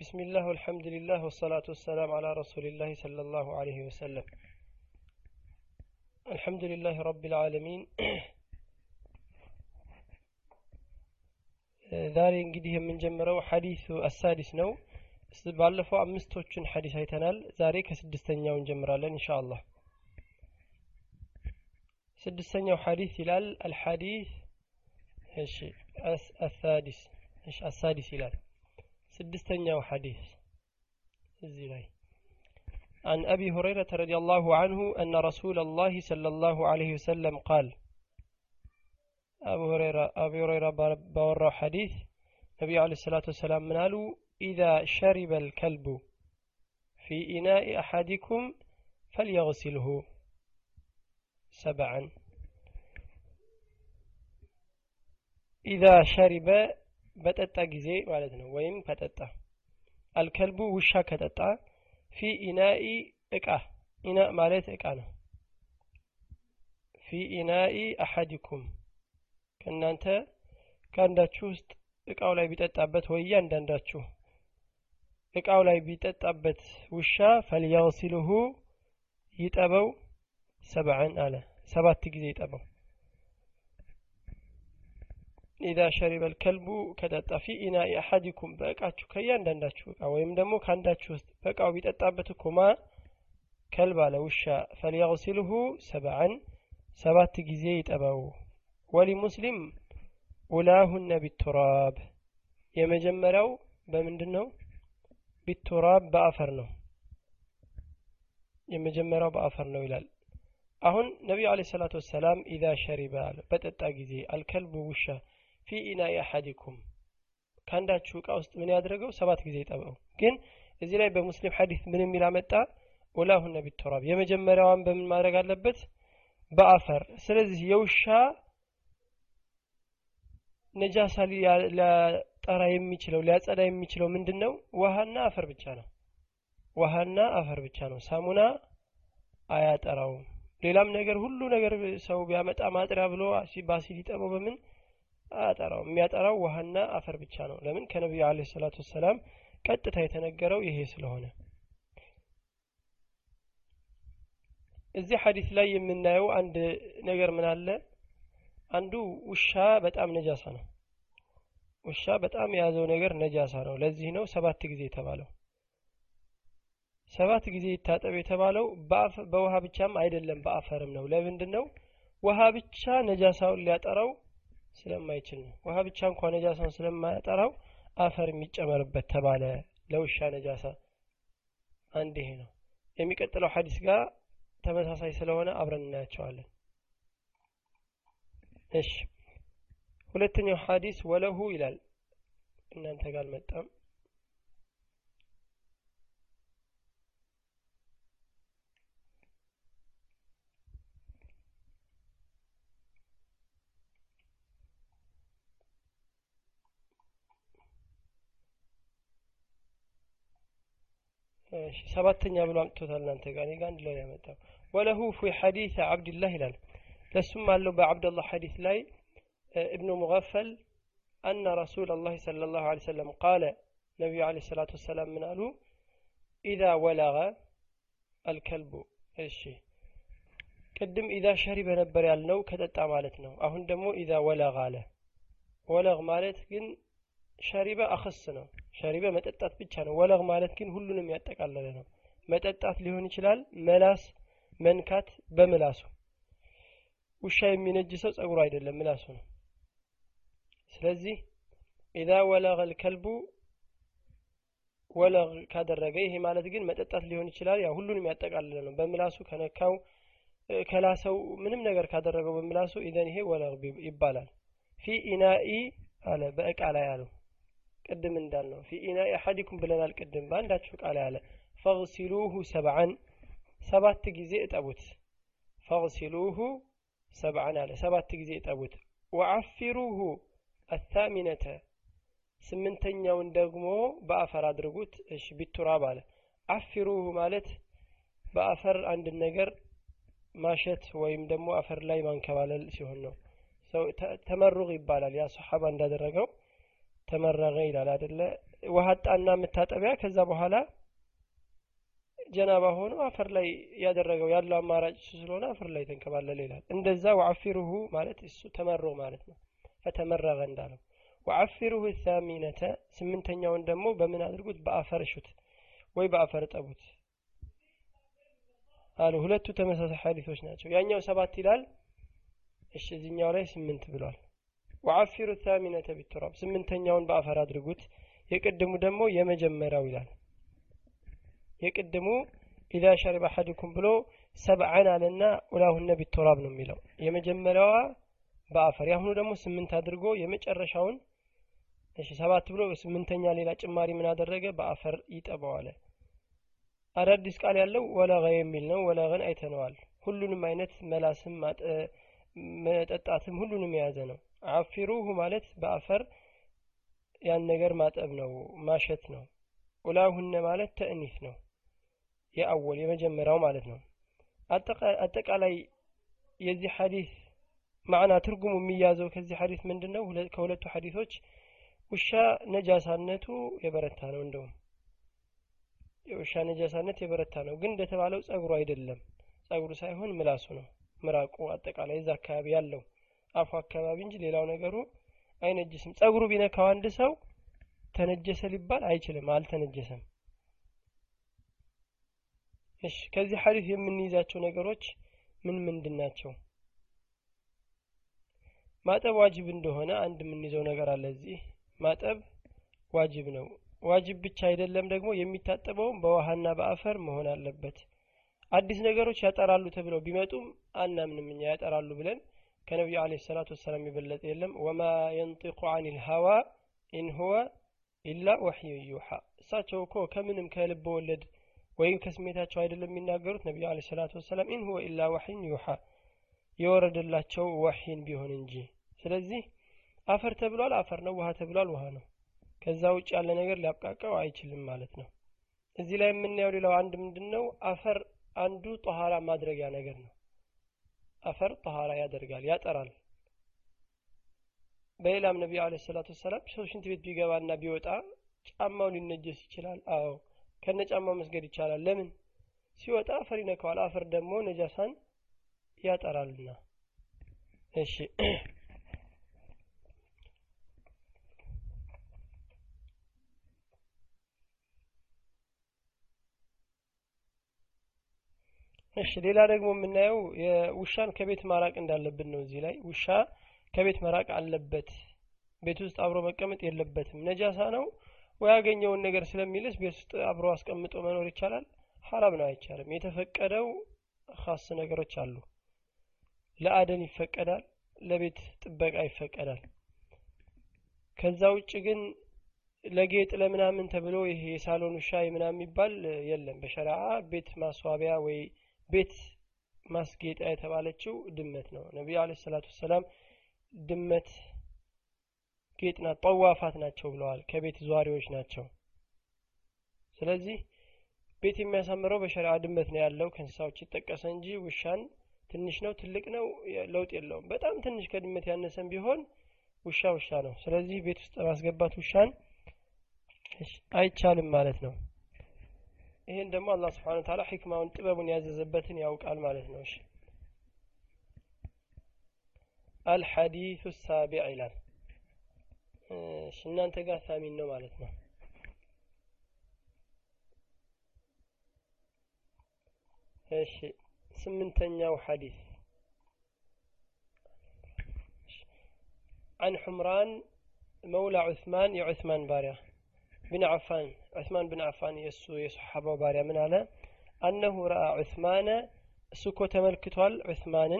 بسم الله والحمد لله والصلاة والسلام على رسول الله صلى الله عليه وسلم الحمد لله رب العالمين ዛሬ እንግዲህ የምንጀምረው ሐዲሱ አሳዲስ ነው ባለፈው አምስቶቹን ሐዲስ አይተናል ዛሬ ከስድስተኛው እንጀምራለን ኢንሻ አላህ ስድስተኛው ሐዲስ ይላል አልሐዲስ እሺ አሳዲስ እሺ አሳዲስ ይላል سدستنيا حديث الزلاي عن أبي هريرة رضي الله عنه أن رسول الله صلى الله عليه وسلم قال أبو هريرة أبي هريرة بورى حديث النبي عليه الصلاة والسلام من قالوا إذا شرب الكلب في إناء أحدكم فليغسله سبعا. إذا شرب በጠጣ ጊዜ ማለት ነው። ወይም ከጠጣ። አልከልቡ ውሻ ከጠጣ ፊ ኢናኢ እቃ። ኢና ማለት እቃ ነው። ፊ ኢናኢ አሐዲኩም። ከእናንተ ከአንዳችሁ ውስጥ እቃው ላይ ቢጠጣበት ወይ እያንዳንዳችሁ እቃው ላይ ቢጠጣበት ውሻ ፈልያውሲልሁ ይጠበው ሰብዐን አለ። ሰባት ጊዜ ይጠበው ኢዛ ሸሪበ ልከልቡ ከጠጣ ፊ ኢናኢ አሐዲኩም በእቃችሁ ከእያንዳንዳችሁ እቃ ወይም ደግሞ ከአንዳችሁ ውስጥ በእቃው ቢጠጣበት እኮ ማ ከልብ አለ ውሻ ፈልያግሲልሁ ሰብዐን ሰባት ጊዜ ይጠበው። ወሊ ሙስሊም ኡላሁነ ቢቱራብ። የመጀመሪያው በምንድን ነው ቢቱራብ በአፈር ነው። የመጀመሪያው በአፈር ነው ይላል። አሁን ነቢዩ አለ ሰላቱ ወሰላም ኢዛ ሸሪበ አለ በጠጣ ጊዜ አልከልቡ ውሻ ፊ ኢናኢ አሐዲኩም ከአንዳችሁ እቃ ውስጥ ምን ያድርገው ሰባት ጊዜ ይጠበው ግን እዚህ ላይ በሙስሊም ሐዲስ ምን የሚል አመጣ? ኡላሁነ ቢቱራብ የመጀመሪያዋን በምን ማድረግ አለበት? በአፈር። ስለዚህ የውሻ ነጃሳ ሊያጠራ የሚችለው ሊያጸዳ የሚችለው ምንድን ነው ውሃና አፈር ብቻ ነው። ውሃና አፈር ብቻ ነው። ሳሙና አያጠራውም። ሌላም ነገር ሁሉ ነገር ሰው ቢያመጣ ማጥሪያ ብሎ ባሲል ይጠበው በምን አያጠራው የሚያጠራው ውሃና አፈር ብቻ ነው። ለምን? ከነቢዩ አለ ሰላቱ ወሰላም ቀጥታ የተነገረው ይሄ ስለሆነ። እዚህ ሐዲስ ላይ የምናየው አንድ ነገር ምን አለ? አንዱ ውሻ በጣም ነጃሳ ነው። ውሻ በጣም የያዘው ነገር ነጃሳ ነው። ለዚህ ነው ሰባት ጊዜ የተባለው። ሰባት ጊዜ ይታጠብ የተባለው በውሃ ብቻም አይደለም በአፈርም ነው። ለምንድን ነው ውሃ ብቻ ነጃሳውን ሊያጠራው ስለማይችል ነው። ውሃ ብቻ እንኳ ነጃሳውን ስለማያጠራው አፈር የሚጨመርበት ተባለ። ለውሻ ነጃሳ አንድ ይሄ ነው። የሚቀጥለው ሐዲስ ጋር ተመሳሳይ ስለሆነ አብረን እናያቸዋለን። እሺ። ሁለተኛው ሐዲስ ወለሁ ይላል። እናንተ ጋር አልመጣም ሰባተኛ ብሎ አምጥቶታል እናንተ ጋር እኔ ጋር አንድ ላይ ያመጣው ወለሁ ፊ ሐዲስ አብድላህ ይላል ለሱም አለው በአብደላህ ሐዲስ ላይ ابن مغفل أن رسول الله صلى الله عليه وسلم قال نبي عليه الصلاة والسلام من قالوا إذا ولغ الكلب እሺ ቅድም ኢዛ ሸሪበ ነበር ያልነው ከጠጣ ማለት ነው አሁን ደግሞ ኢዛ ወለግ አለ ወለግ ማለት ግን ሸሪበ አኸስ ነው። ሸሪበ መጠጣት ብቻ ነው። ወለግ ማለት ግን ሁሉንም ያጠቃለለ ነው። መጠጣት ሊሆን ይችላል። መላስ መንካት በምላሱ። ውሻ የሚነጅሰው ጸጉሩ አይደለም ምላሱ ነው። ስለዚህ ኢዛ ወለገ ልከልቡ ወለግ ካደረገ ይሄ ማለት ግን መጠጣት ሊሆን ይችላል። ያው ሁሉንም ያጠቃልለ ነው። በምላሱ ከነካው ከላሰው ምንም ነገር ካደረገው በምላሱ ኢዘን ይሄ ወለግ ይባላል ፊ ኢናኢ አለ በእቃ ላይ አለው ቅድም እንዳልነው ፊ ኢናኢ አሐዲኩም ብለናል ቅድም በአንዳችሁ ላይ አለ ፈግሲሉሁ ሰብዓን ሰባት ጊዜ እጠቡት። ፈግሲሉሁ ሰብዓን አለ ሰባት ጊዜ እጠቡት። ወዓፊሩሁ አታሚነተ ስምንተኛውን ደግሞ በአፈር አድርጉት። እሺ ቢቱራብ አለ። አፊሩሁ ማለት በአፈር አንድ ነገር ማሸት ወይም ደግሞ አፈር ላይ ማንከባለል ሲሆን ነው። ሰው ተመሩቅ ይባላል። ያ ሰሓባ እንዳደረገው ተመረገ ይላል አደለ ውሃጣና መታጠቢያ ከዛ በኋላ ጀናባ ሆኖ አፈር ላይ ያደረገው ያለው አማራጭ እሱ ስለሆነ አፈር ላይ ተንከባለለ ይላል። እንደዛ ወዓፊሩሁ ማለት እሱ ተመሮ ማለት ነው። ፈተመረገ እንዳለው። ወዓፊሩሁ ሳሚነተ ስምንተኛውን ደግሞ በምን አድርጉት? በአፈር እሹት ወይ በአፈር ጠቡት አሉ። ሁለቱ ተመሳሳይ ሐዲሶች ናቸው። ያኛው ሰባት ይላል እሺ እዚህኛው ላይ ስምንት ብሏል ወዓፊሩ ሳሚነተ ቢቱራብ ስምንተኛውን በአፈር አድርጉት። የቅድሙ ደግሞ የመጀመሪያው ይላል። የቅድሙ ኢዛ ሸሪበ አሐድኩም ብሎ ሰብዐን አለና ኡላሁነ ቢቱራብ ነው የሚለው። የመጀመሪያዋ በአፈር ያሁኑ ደግሞ ስምንት አድርጎ የመጨረሻውን እሺ ሰባት ብሎ ስምንተኛ ሌላ ጭማሪ ምን አደረገ? በአፈር ይጠበዋል አዳዲስ ቃል ያለው ወለገ የሚል ነው። ወለገን አይተነዋል። ሁሉንም አይነት መላስም መጠጣትም ሁሉንም የያዘ ነው አፊሩሁ ማለት በአፈር ያን ነገር ማጠብ ነው ማሸት ነው። ኡላሁነ ማለት ተእኒስ ነው የአወል የመጀመሪያው ማለት ነው። አጠቃላይ የዚህ ሐዲስ ማዕና ትርጉሙ የሚያዘው ከዚህ ሐዲስ ምንድን ነው ከሁለቱ ሐዲሶች ውሻ ነጃሳነቱ የበረታ ነው እንደውም። የውሻ ነጃሳነት የበረታ ነው። ግን እንደተባለው ጸጉሩ አይደለም። ጸጉሩ ሳይሆን ምላሱ ነው ምራቁ አጠቃላይ እዛ አካባቢ ያለው አፉ አካባቢ እንጂ ሌላው ነገሩ አይነጅስም ጸጉሩ ቢነካው አንድ ሰው ተነጀሰ ሊባል አይችልም አልተነጀሰም። እሺ ከዚህ ሐዲስ የምንይዛቸው ነገሮች ምን ምንድን ናቸው? ማጠብ ዋጅብ እንደሆነ አንድ የምንይዘው ነገር አለ እዚህ። ማጠብ ዋጅብ ነው። ዋጅብ ብቻ አይደለም ደግሞ የሚታጠበውም በውሃና በአፈር መሆን አለበት። አዲስ ነገሮች ያጠራሉ ተብለው ቢመጡም አናምንም እኛ ያጠራሉ ብለን ከነቢዩ عليه الصلاة والسلام የበለጠ የለም። وما ينطق عن الهوى إن هو إلا وحي يوحى እሳቸው እኮ ከምንም ከልብ ወለድ ወይም ከስሜታቸው አይደለም የሚናገሩት። ነቢዩ عليه الصلاة والسلام إن هو إلا وحي يوحى የወረደላቸው ወሒን ቢሆን እንጂ። ስለዚህ አፈር ተብሏል አፈር ነው። ውሃ ተብሏል ውሃ ነው። ከዛ ውጭ ያለ ነገር ሊያብቃቀው አይችልም ማለት ነው። እዚህ ላይ የምናየው ሌላው አንድ ምንድን ነው አፈር አንዱ ጠሃራ ማድረጊያ ነገር ነው አፈር ጠሃራ ያደርጋል ያጠራል። በሌላም ነቢዩ عليه الصلاة والسلام ሰው ሽንት ቤት ቢገባና ቢወጣ ጫማው ሊነጀስ ይችላል። አዎ ከነ ጫማው መስገድ ይቻላል። ለምን? ሲወጣ አፈር ይነካዋል አፈር ደግሞ ነጃሳን ያጠራልና። እሺ እሺ ሌላ ደግሞ የምናየው የውሻን ከቤት ማራቅ እንዳለብን ነው። እዚህ ላይ ውሻ ከቤት መራቅ አለበት ቤት ውስጥ አብሮ መቀመጥ የለበትም። ነጃሳ ነው ያገኘውን ነገር ስለሚልስ ቤት ውስጥ አብሮ አስቀምጦ መኖር ይቻላል? ሀራም ነው አይቻልም። የተፈቀደው ካስ ነገሮች አሉ። ለአደን ይፈቀዳል ለቤት ጥበቃ ይፈቀዳል። ከዛ ውጭ ግን ለጌጥ ለምናምን ተብሎ ይሄ የሳሎን ውሻ ምናምን የሚባል የለም። በሸሪዓ ቤት ማስዋቢያ ወይ ቤት ማስጌጫ የተባለችው ድመት ነው። ነቢዩ አለ ሰላቱ ወሰላም ድመት ጌጥ ጠዋፋት ናቸው ብለዋል። ከቤት ዟሪዎች ናቸው። ስለዚህ ቤት የሚያሳምረው በሸሪዓ ድመት ነው ያለው። ከእንስሳዎች ይጠቀሰ እንጂ ውሻን ትንሽ ነው ትልቅ ነው ለውጥ የለውም። በጣም ትንሽ ከድመት ያነሰም ቢሆን ውሻ ውሻ ነው። ስለዚህ ቤት ውስጥ ማስገባት ውሻን አይቻልም ማለት ነው ይሄን ደግሞ አላህ ስብሓን ታላ ሕክማውን ጥበቡን ያዘዘበትን ያውቃል ማለት ነው እሺ አልሐዲሱ ሳቢዕ ይላል እሺ እናንተ ጋር ሳሚን ነው ማለት ነው እሺ ስምንተኛው ሐዲስ عن حمران مولى عثمان يا عثمان باريا بن عفان عثمان بن عفان يسو يصحابه باريا من على أنه رأى عثمان سكو تملكتوال عثمان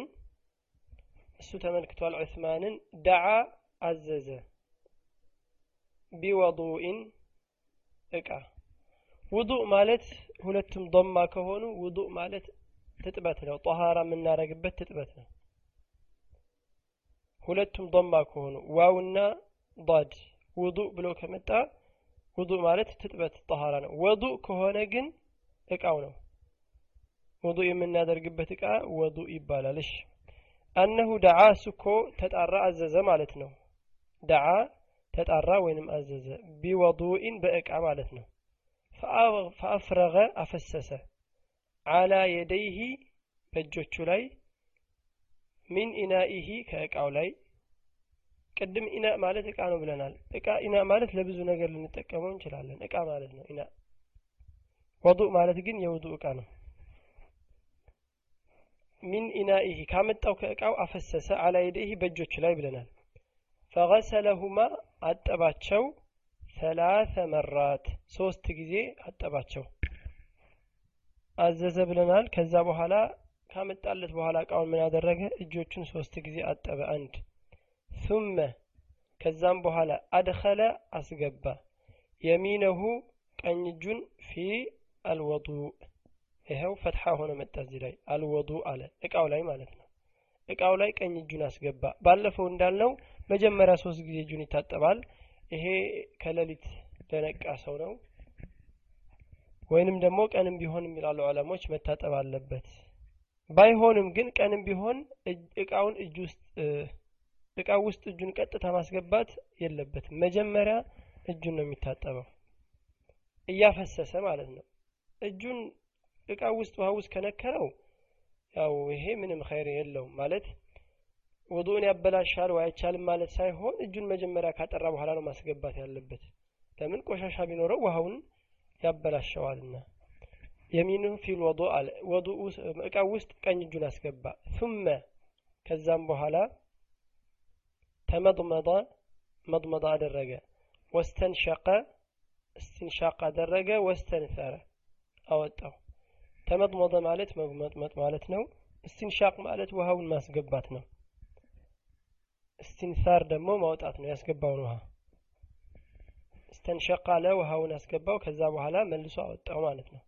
እሱ ተመልክቷል ዑስማንን ደዓ አዘዘ ቢወዱኢን እቃ ውዱእ ማለት ሁለቱም ዶማ ከሆኑ ውዱእ ማለት ትጥበት ነው ጠሃራ የምናደረግበት ትጥበት ነው ሁለቱም ዶማ ከሆኑ ዋውና ዳድ ውዱእ ብሎ ከመጣ ውዱእ ማለት ትጥበት ጠሃራ ነው። ወዱእ ከሆነ ግን እቃው ነው። ውዱእ የምናደርግበት እቃ ወዱእ ይባላል። እሺ። አነሁ ደዓ ስኮ ተጣራ አዘዘ ማለት ነው። ደዓ ተጣራ ወይንም አዘዘ። ቢወዱኢን በእቃ ማለት ነው። ፈአፍረገ አፈሰሰ። አላ የደይህ በእጆቹ ላይ ሚን ኢናኢሂ ከእቃው ላይ ቅድም ኢና ማለት እቃ ነው ብለናል። እቃ ኢና ማለት ለብዙ ነገር ልንጠቀመው እንችላለን። እቃ ማለት ነው ኢና። ወዱእ ማለት ግን የውዱእ እቃ ነው። ሚን ኢናኢሂ ካመጣው ከእቃው አፈሰሰ አላ የደይህ በእጆቹ ላይ ብለናል። ፈገሰለሁማ አጠባቸው ሰላሰ መራት ሶስት ጊዜ አጠባቸው። አዘዘ ብለናል። ከዛ በኋላ ካመጣለት በኋላ እቃውን ምን ያደረገ እጆቹን ሶስት ጊዜ አጠበ። አንድ ثመ ከዛም በኋላ አድኸለ አስገባ። የሚነሁ ቀኝ እጁን ፊ አልወዱእ ይኸው ፈትሐ ሆነ መጣ እዚህ ላይ። አልወዱእ አለ። እቃው ላይ ማለት ነው። እቃው ላይ ቀኝ እጁን አስገባ። ባለፈው እንዳልነው መጀመሪያ ሶስት ጊዜ እጁን ይታጠባል። ይሄ ከሌሊት ለነቃ ሰው ነው። ወይንም ደግሞ ቀንም ቢሆን የሚላሉ ዑለሞች መታጠብ አለበት። ባይሆንም ግን ቀንም ቢሆን እቃውን እጅ ውስጥ እቃው ውስጥ እጁን ቀጥታ ማስገባት የለበትም። መጀመሪያ እጁን ነው የሚታጠበው። እያፈሰሰ ማለት ነው። እጁን እቃው ውስጥ ውሃ ውስጥ ከነከረው ያው ይሄ ምንም ኸይር የለውም ማለት ውዱእን ያበላሻል ወይ አይቻልም ማለት ሳይሆን እጁን መጀመሪያ ካጠራ በኋላ ነው ማስገባት ያለበት። ለምን? ቆሻሻ ቢኖረው ውሃውን ያበላሸዋልና። የሚንሁ ፊል ወዱ አለ ወዱ እቃው ውስጥ ቀኝ እጁን አስገባ። ثመ ከዛም በኋላ ተመድመደ መድመዳ አደረገ። ወስተንሸቀ እስትንሻቅ አደረገ ወስተንፈረ አወጣው። ተመድመደ ማለት መመጥመጥ ማለት ነው። እስትንሻቅ ማለት ውሃውን ማስገባት ነው። እስትንሳር ደግሞ ማውጣት ነው ያስገባውን ውሃ። እስተንሸቅ አለ ውሃውን አስገባው ከዛ በኋላ መልሶ አወጣው ማለት ነው።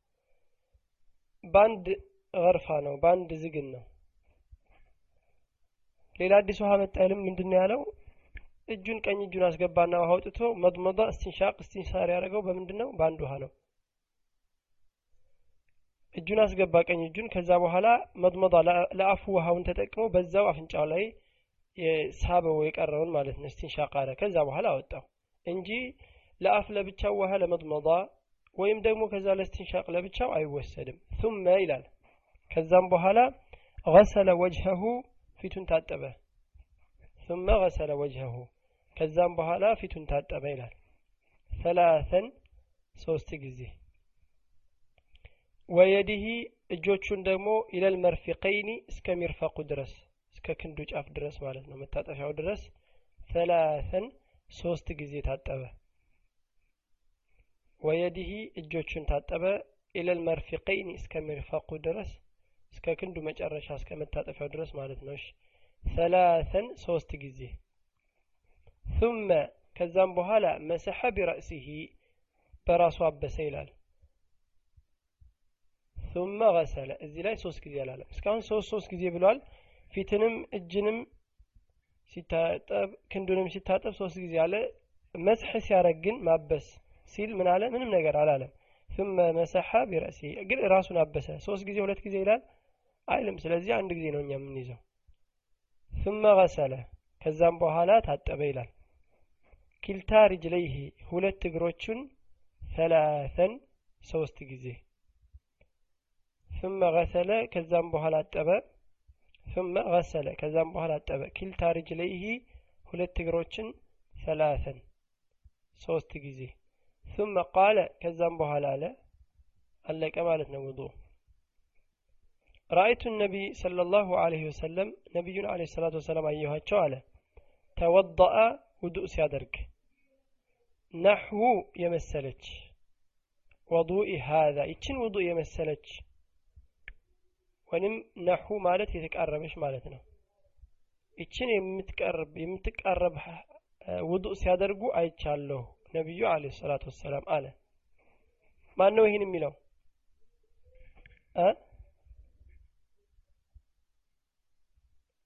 በአንድ ገርፋ ነው በአንድ ዝግን ነው። ሌላ አዲስ ውሃ መጣ አይልም ምንድን ያለው? እጁን ቀኝ እጁን አስገባና ውሃ አውጥቶ መድመዳ እስትንሻቅ እስትንሳር ያደረገው በምንድን ነው በአንድ ውሃ ነው። እጁን አስገባ ቀኝ እጁን ከዛ በኋላ መድመዳ ለአፉ ውሃውን ተጠቅሞ በዛው አፍንጫው ላይ የሳበው የቀረውን ማለት ነው እስትንሻቅ አለ። ከዛ በኋላ አወጣው እንጂ ለአፍ ለብቻው ውሃ ለመድመዳ ወይም ደግሞ ከዛ ለስትንሻቅ ለብቻው አይወሰድም። ثመ ይላል። ከዛም በኋላ ገሰለ ወጅሀሁ ፊቱን ታጠበ ثመ ገሰለ ወጅሀሁ ከዛም በኋላ ፊቱን ታጠበ ይላል። ሰላሰን ሶስት ጊዜ። ወየዲህ እጆቹን ደግሞ ኢለል መርፊቀይኒ እስከ ሚርፈቁ ድረስ እስከ ክንዱ ጫፍ ድረስ ማለት ነው መታጠፊያው ድረስ ሰላሰን ሶስት ጊዜ ታጠበ። ወየዲህ እጆቹን ታጠበ። ኢለል መርፊቀይኒ እስከ ሚርፈቁ ድረስ እስከ ክንዱ መጨረሻ እስከ መታጠፊያው ድረስ ማለት ነው። እሺ ሰላሰን ሶስት ጊዜ ثመ ከዛም በኋላ መሰሐ ቢረእሲሂ በራሱ አበሰ ይላል። ثመ ገሰለ እዚህ ላይ ሶስት ጊዜ አላለም። እስካሁን ሶስት ሶስት ጊዜ ብሏል። ፊትንም እጅንም ሲታጠብ ክንዱንም ሲታጠብ ሶስት ጊዜ አለ። መስሕ ሲያረግ ግን ማበስ ሲል ምን አለ? ምንም ነገር አላለም። ثመ መሰሐ ቢረእሲሂ ግን ራሱን አበሰ ሶስት ጊዜ ሁለት ጊዜ ይላል። አይልም። ስለዚህ አንድ ጊዜ ነው እኛ የምንይዘው። ثم غسل ከዛም በኋላ ታጠበ ይላል። ኪልታ ሪጅለይሂ ሁለት እግሮቹን ሰላሰን ሶስት ጊዜ ثم غسل ከዛም በኋላ አጠበ ثم غسل ከዛም በኋላ አጠበ ኪልታ ሪጅለይሂ ሁለት እግሮችን ሰላሰን ሶስት ጊዜ ثم قال ከዛም በኋላ አለ አለቀ ማለት ነው ውዱእ ራአይቱ ነቢይ صለ ላሁ አለህ ወሰለም ነቢዩን አለ ሰላት ወሰላም አየኋቸው አለ። ተወضአ ውዱእ ሲያደርግ ናሕዉ የመሰለች ወضኢ ሃذ ይችን ውዱእ የመሰለች ወይም ናሑ ማለት የተቃረበች ማለት ነው። ይችን የምትቃረብ ውዱእ ሲያደርጉ አይቻለሁ ነቢዩ አለ ሰላት ወሰላም አለ። ማን ነው ይህን የሚለው?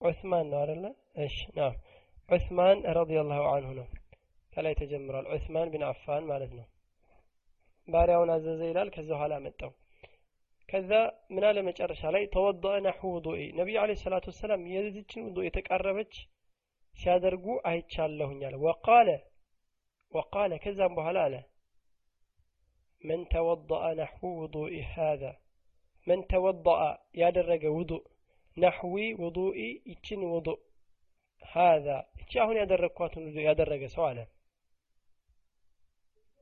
عثمان نارلا إيش؟ نعم. عثمان رضي الله عنه فلا يتجمر. عثمان بن عفان مالتنا باريون عزيز زيلال كزوها لا متو كذا من على مجرش علي توضأ نحو وضوئي نبي عليه الصلاة والسلام يزيجن وضوئي تكاربج سيادرقو اي تشاله نيال وقال وقال كذا بهلالة من توضأ نحو وضوئي هذا من توضأ يادرق وضوء ነሕዊ ውዱኢ ይችን ውዱእ ሀዛ እቺ አሁን ያደረግኳትን ውዱእ ያደረገ ሰው አለ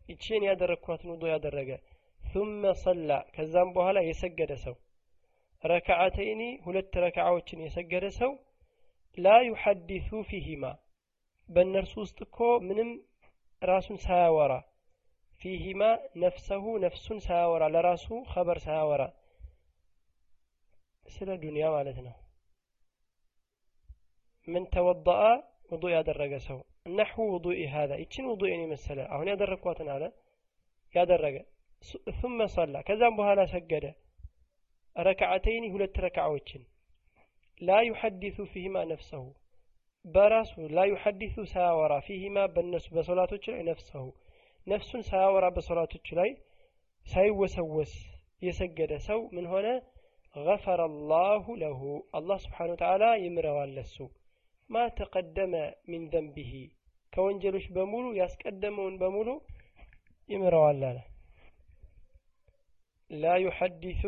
ይችን ያደረግኳትን ውዱእ ያደረገ ثم صلى. ከዛም በኋላ የሰገደ ሰው ረክዓተይኒ ሁለት ረክዓዎችን የሰገደ ሰው ላ ዩሐዲሱ ፊሂማ በእነርሱ ውስጥ እኮ ምንም ራሱን ሳያወራ ፊሂማ ነፍሰሁ ነፍሱን ሳያወራ ለራሱ ኸበር ሳያወራ سلا دنيا مالتنا؟ من توضأ وضوء هذا الرقسو نحو وضوء هذا. إيشن وضوء يعني مثلا أو هذا الرقوات على هذا الرقة ثم صلى. كذا بها لا سجد ركعتين هل تركع لا يحدث فيهما نفسه. براس لا يحدث ساورا فيهما بالنس بصلاة نفسه. نفس ساورا بصلاة تشلي سيوس وس يسجد سو من هنا ገፈረ ላሁ ለሁ አላህ ስብሓን ወተዓላ ይምረዋል ለሱ ማ ተቀደመ ሚን ዘንቢሂ ከወንጀሎች በሙሉ ያስቀደመውን በሙሉ ይምረዋል አለ لا يحدث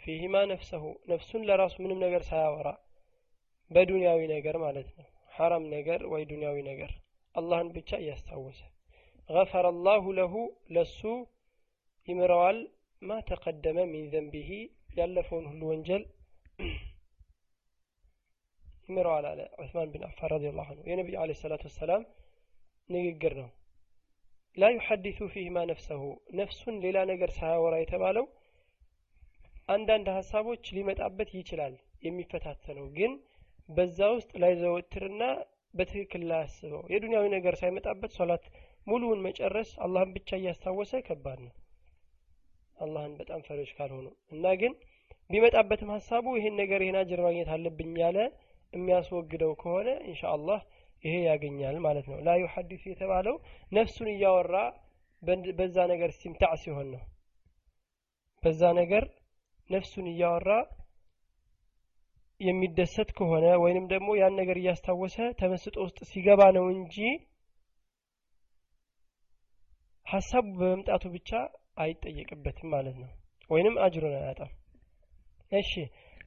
فيهما نفسه ነፍሱን ለራሱ ምንም ነገር ሳያወራ በዱንያዊ ነገር ማለት ነው ሐራም ነገር ወይ ዱንያዊ ነገር አላህን ብቻ እያስታወሰ غفر الله له ለሱ ይምረዋል ما تقدم من ذنبه ያለፈውን ሁሉ ወንጀል ይምረዋል አለ ዑስማን ቢን አፋን رضي الله عنه የነቢዩ عليه الصلاة والسلام ንግግር ነው። ላ ዩሐዲሱ ፊሂማ ነፍሰሁ ነፍሱን ሌላ ነገር ሳያወራ የተባለው አንዳንድ ሀሳቦች ሊመጣበት ይችላል የሚፈታተነው ግን በዛ ውስጥ ላይዘወትርና በትክክል ላያስበው። የዱንያዊ ነገር ሳይመጣበት ሶላት ሙሉውን መጨረስ አላህን ብቻ እያስታወሰ ከባድ ነው አላህን በጣም ፈሪዎች ካልሆኑ እና ግን ቢመጣበትም ሀሳቡ ይሄን ነገር ይሄን አጅር ማግኘት አለብኝ ያለ የሚያስወግደው ከሆነ ኢንሻ አላህ ይሄ ያገኛል ማለት ነው። ላ ዩሐዲሱ የተባለው ነፍሱን እያወራ በዛ ነገር እስቲምታዕ ሲሆን ነው። በዛ ነገር ነፍሱን እያወራ የሚደሰት ከሆነ ወይንም ደግሞ ያን ነገር እያስታወሰ ተመስጦ ውስጥ ሲገባ ነው እንጂ ሀሳቡ በመምጣቱ ብቻ አይጠየቅበትም ማለት ነው። ወይንም አጅሩን አያጣም። እሺ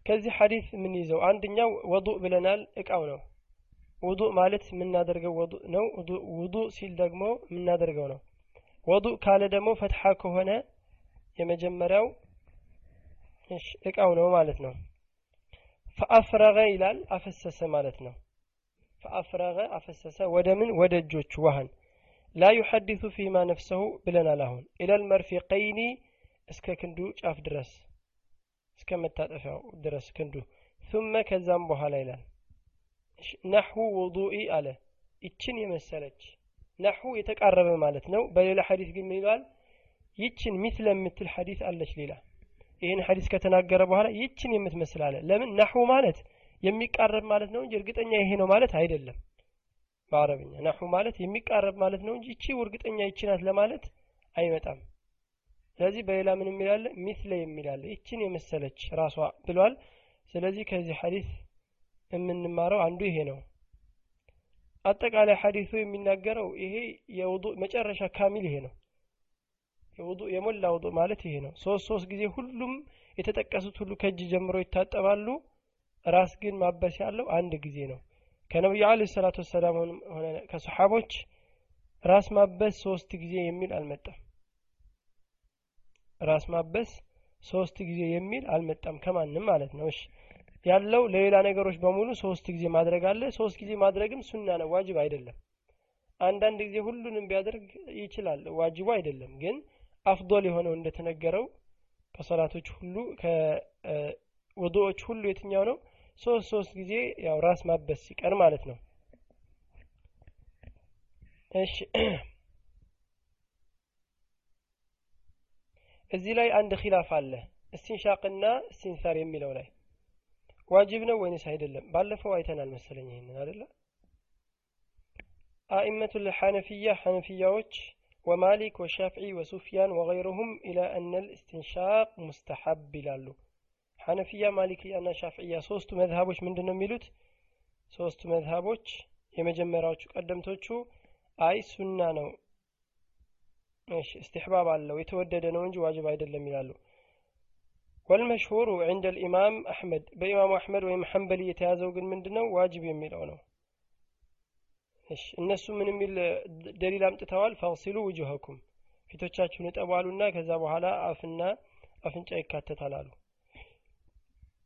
ከዚህ ሐዲስ የምንይዘው አንደኛው ወዱእ ብለናል እቃው ነው። ውዱእ ማለት የምናደርገው ወዱእ ነው። ውዱእ ሲል ደግሞ የምናደርገው ነው? ወዱእ ካለ ደግሞ ፈትሐ ከሆነ የመጀመሪያው እቃው ነው ማለት ነው። ፈአፍረገ ይላል አፈሰሰ ማለት ነው። ፈአፍረገ አፈሰሰ ወደ ምን? ወደ እጆቹ ዋህን ላ ዩሐዲሱ ፊማ ነፍሰሁ ብለናል አሁን ኢለል መርፊቀይኒ እስከ ክንዱ ጫፍ ድረስ እስከ መታጠፊያው ድረስ ክንዱ። ثم ከዛም በኋላ ይላል ነሕው ውዱኢ አለ። ይችን የመሰለች ነሕው የተቃረበ ማለት ነው። በሌላ ሐዲስ ግን ምን ይችን ሚስለ የምትል ሐዲስ አለች ሌላ። ይህን ሐዲስ ከተናገረ በኋላ ይችን የምትመስል አለ። ለምን? ነሕው ማለት የሚቃረብ ማለት ነው እንጂ እርግጠኛ ይሄ ነው ማለት አይደለም በአረብኛ ነሕው ማለት የሚቃረብ ማለት ነው እንጂ ይቺ እርግጠኛ ይቺ ለማለት አይመጣም። ስለዚህ በሌላ ምን የሚላለ ሚስለ የሚላለ ይችን የመሰለች ራሷ ብሏል። ስለዚህ ከዚህ ሐዲስ የምንማረው አንዱ ይሄ ነው። አጠቃላይ ሐዲሱ የሚናገረው ይሄ የውዱእ መጨረሻ ካሚል ይሄ ነው። የውዱእ የሞላ ውዱእ ማለት ይሄ ነው። ሶስት ሶስት ጊዜ ሁሉም የተጠቀሱት ሁሉ ከእጅ ጀምሮ ይታጠባሉ። ራስ ግን ማበስ ያለው አንድ ጊዜ ነው ከነቢዩ አለ ሰላቱ ወሰላም ሆነ ከሰሓቦች ራስ ማበስ ሶስት ጊዜ የሚል አልመጣም። ራስ ማበስ ሶስት ጊዜ የሚል አልመጣም ከማንም ማለት ነው። እሺ ያለው ለሌላ ነገሮች በሙሉ ሶስት ጊዜ ማድረግ አለ። ሶስት ጊዜ ማድረግም ሱና ነው ዋጅብ አይደለም። አንዳንድ ጊዜ ሁሉንም ቢያደርግ ይችላል ዋጅቡ አይደለም። ግን አፍዶል የሆነው እንደተነገረው ከሰላቶች ሁሉ ከውዱዎች ሁሉ የትኛው ነው ሶስት ሶስት ጊዜ ያው ራስ ማበስ ሲቀር ማለት ነው። እሺ። እዚህ ላይ አንድ ኺላፍ አለ። እስቲንሻቅና እስቲንሳር የሚለው ላይ ዋጅብ ነው ወይንስ አይደለም? ባለፈው አይተናል መሰለኝ ይሄንን አይደለ? አኢመቱ ልሐነፊያ ሐነፊያዎች ወማሊክ ወሻፍዒ ወሱፊያን ወገይሩሁም ኢላ አነ ልእስትንሻቅ ሙስተሐብ ይላሉ ሐነፊያ ማሊክያ እና ሻፍዕያ ሶስቱ መዝሀቦች ምንድን ነው የሚሉት? ሶስቱ መዝሀቦች የመጀመሪያዎቹ ቀደምቶቹ አይ ሱና ነው። እሺ እስትሕባብ አለው የተወደደ ነው እንጂ ዋጅብ አይደለም ይላሉ። ወልመሽሁሩ ዕንደ ልኢማም አሕመድ በኢማሙ አሕመድ ወይም ሐንበሊ የተያዘው ግን ምንድነው? ዋጅብ የሚለው ነው። እነሱ ምን የሚል ደሊል አምጥተዋል? ፈግሲሉ ውጁሀኩም ፊቶቻችሁን እጠቧሉና ከዛ በኋላ አፍና አፍንጫ ይካተታል አሉ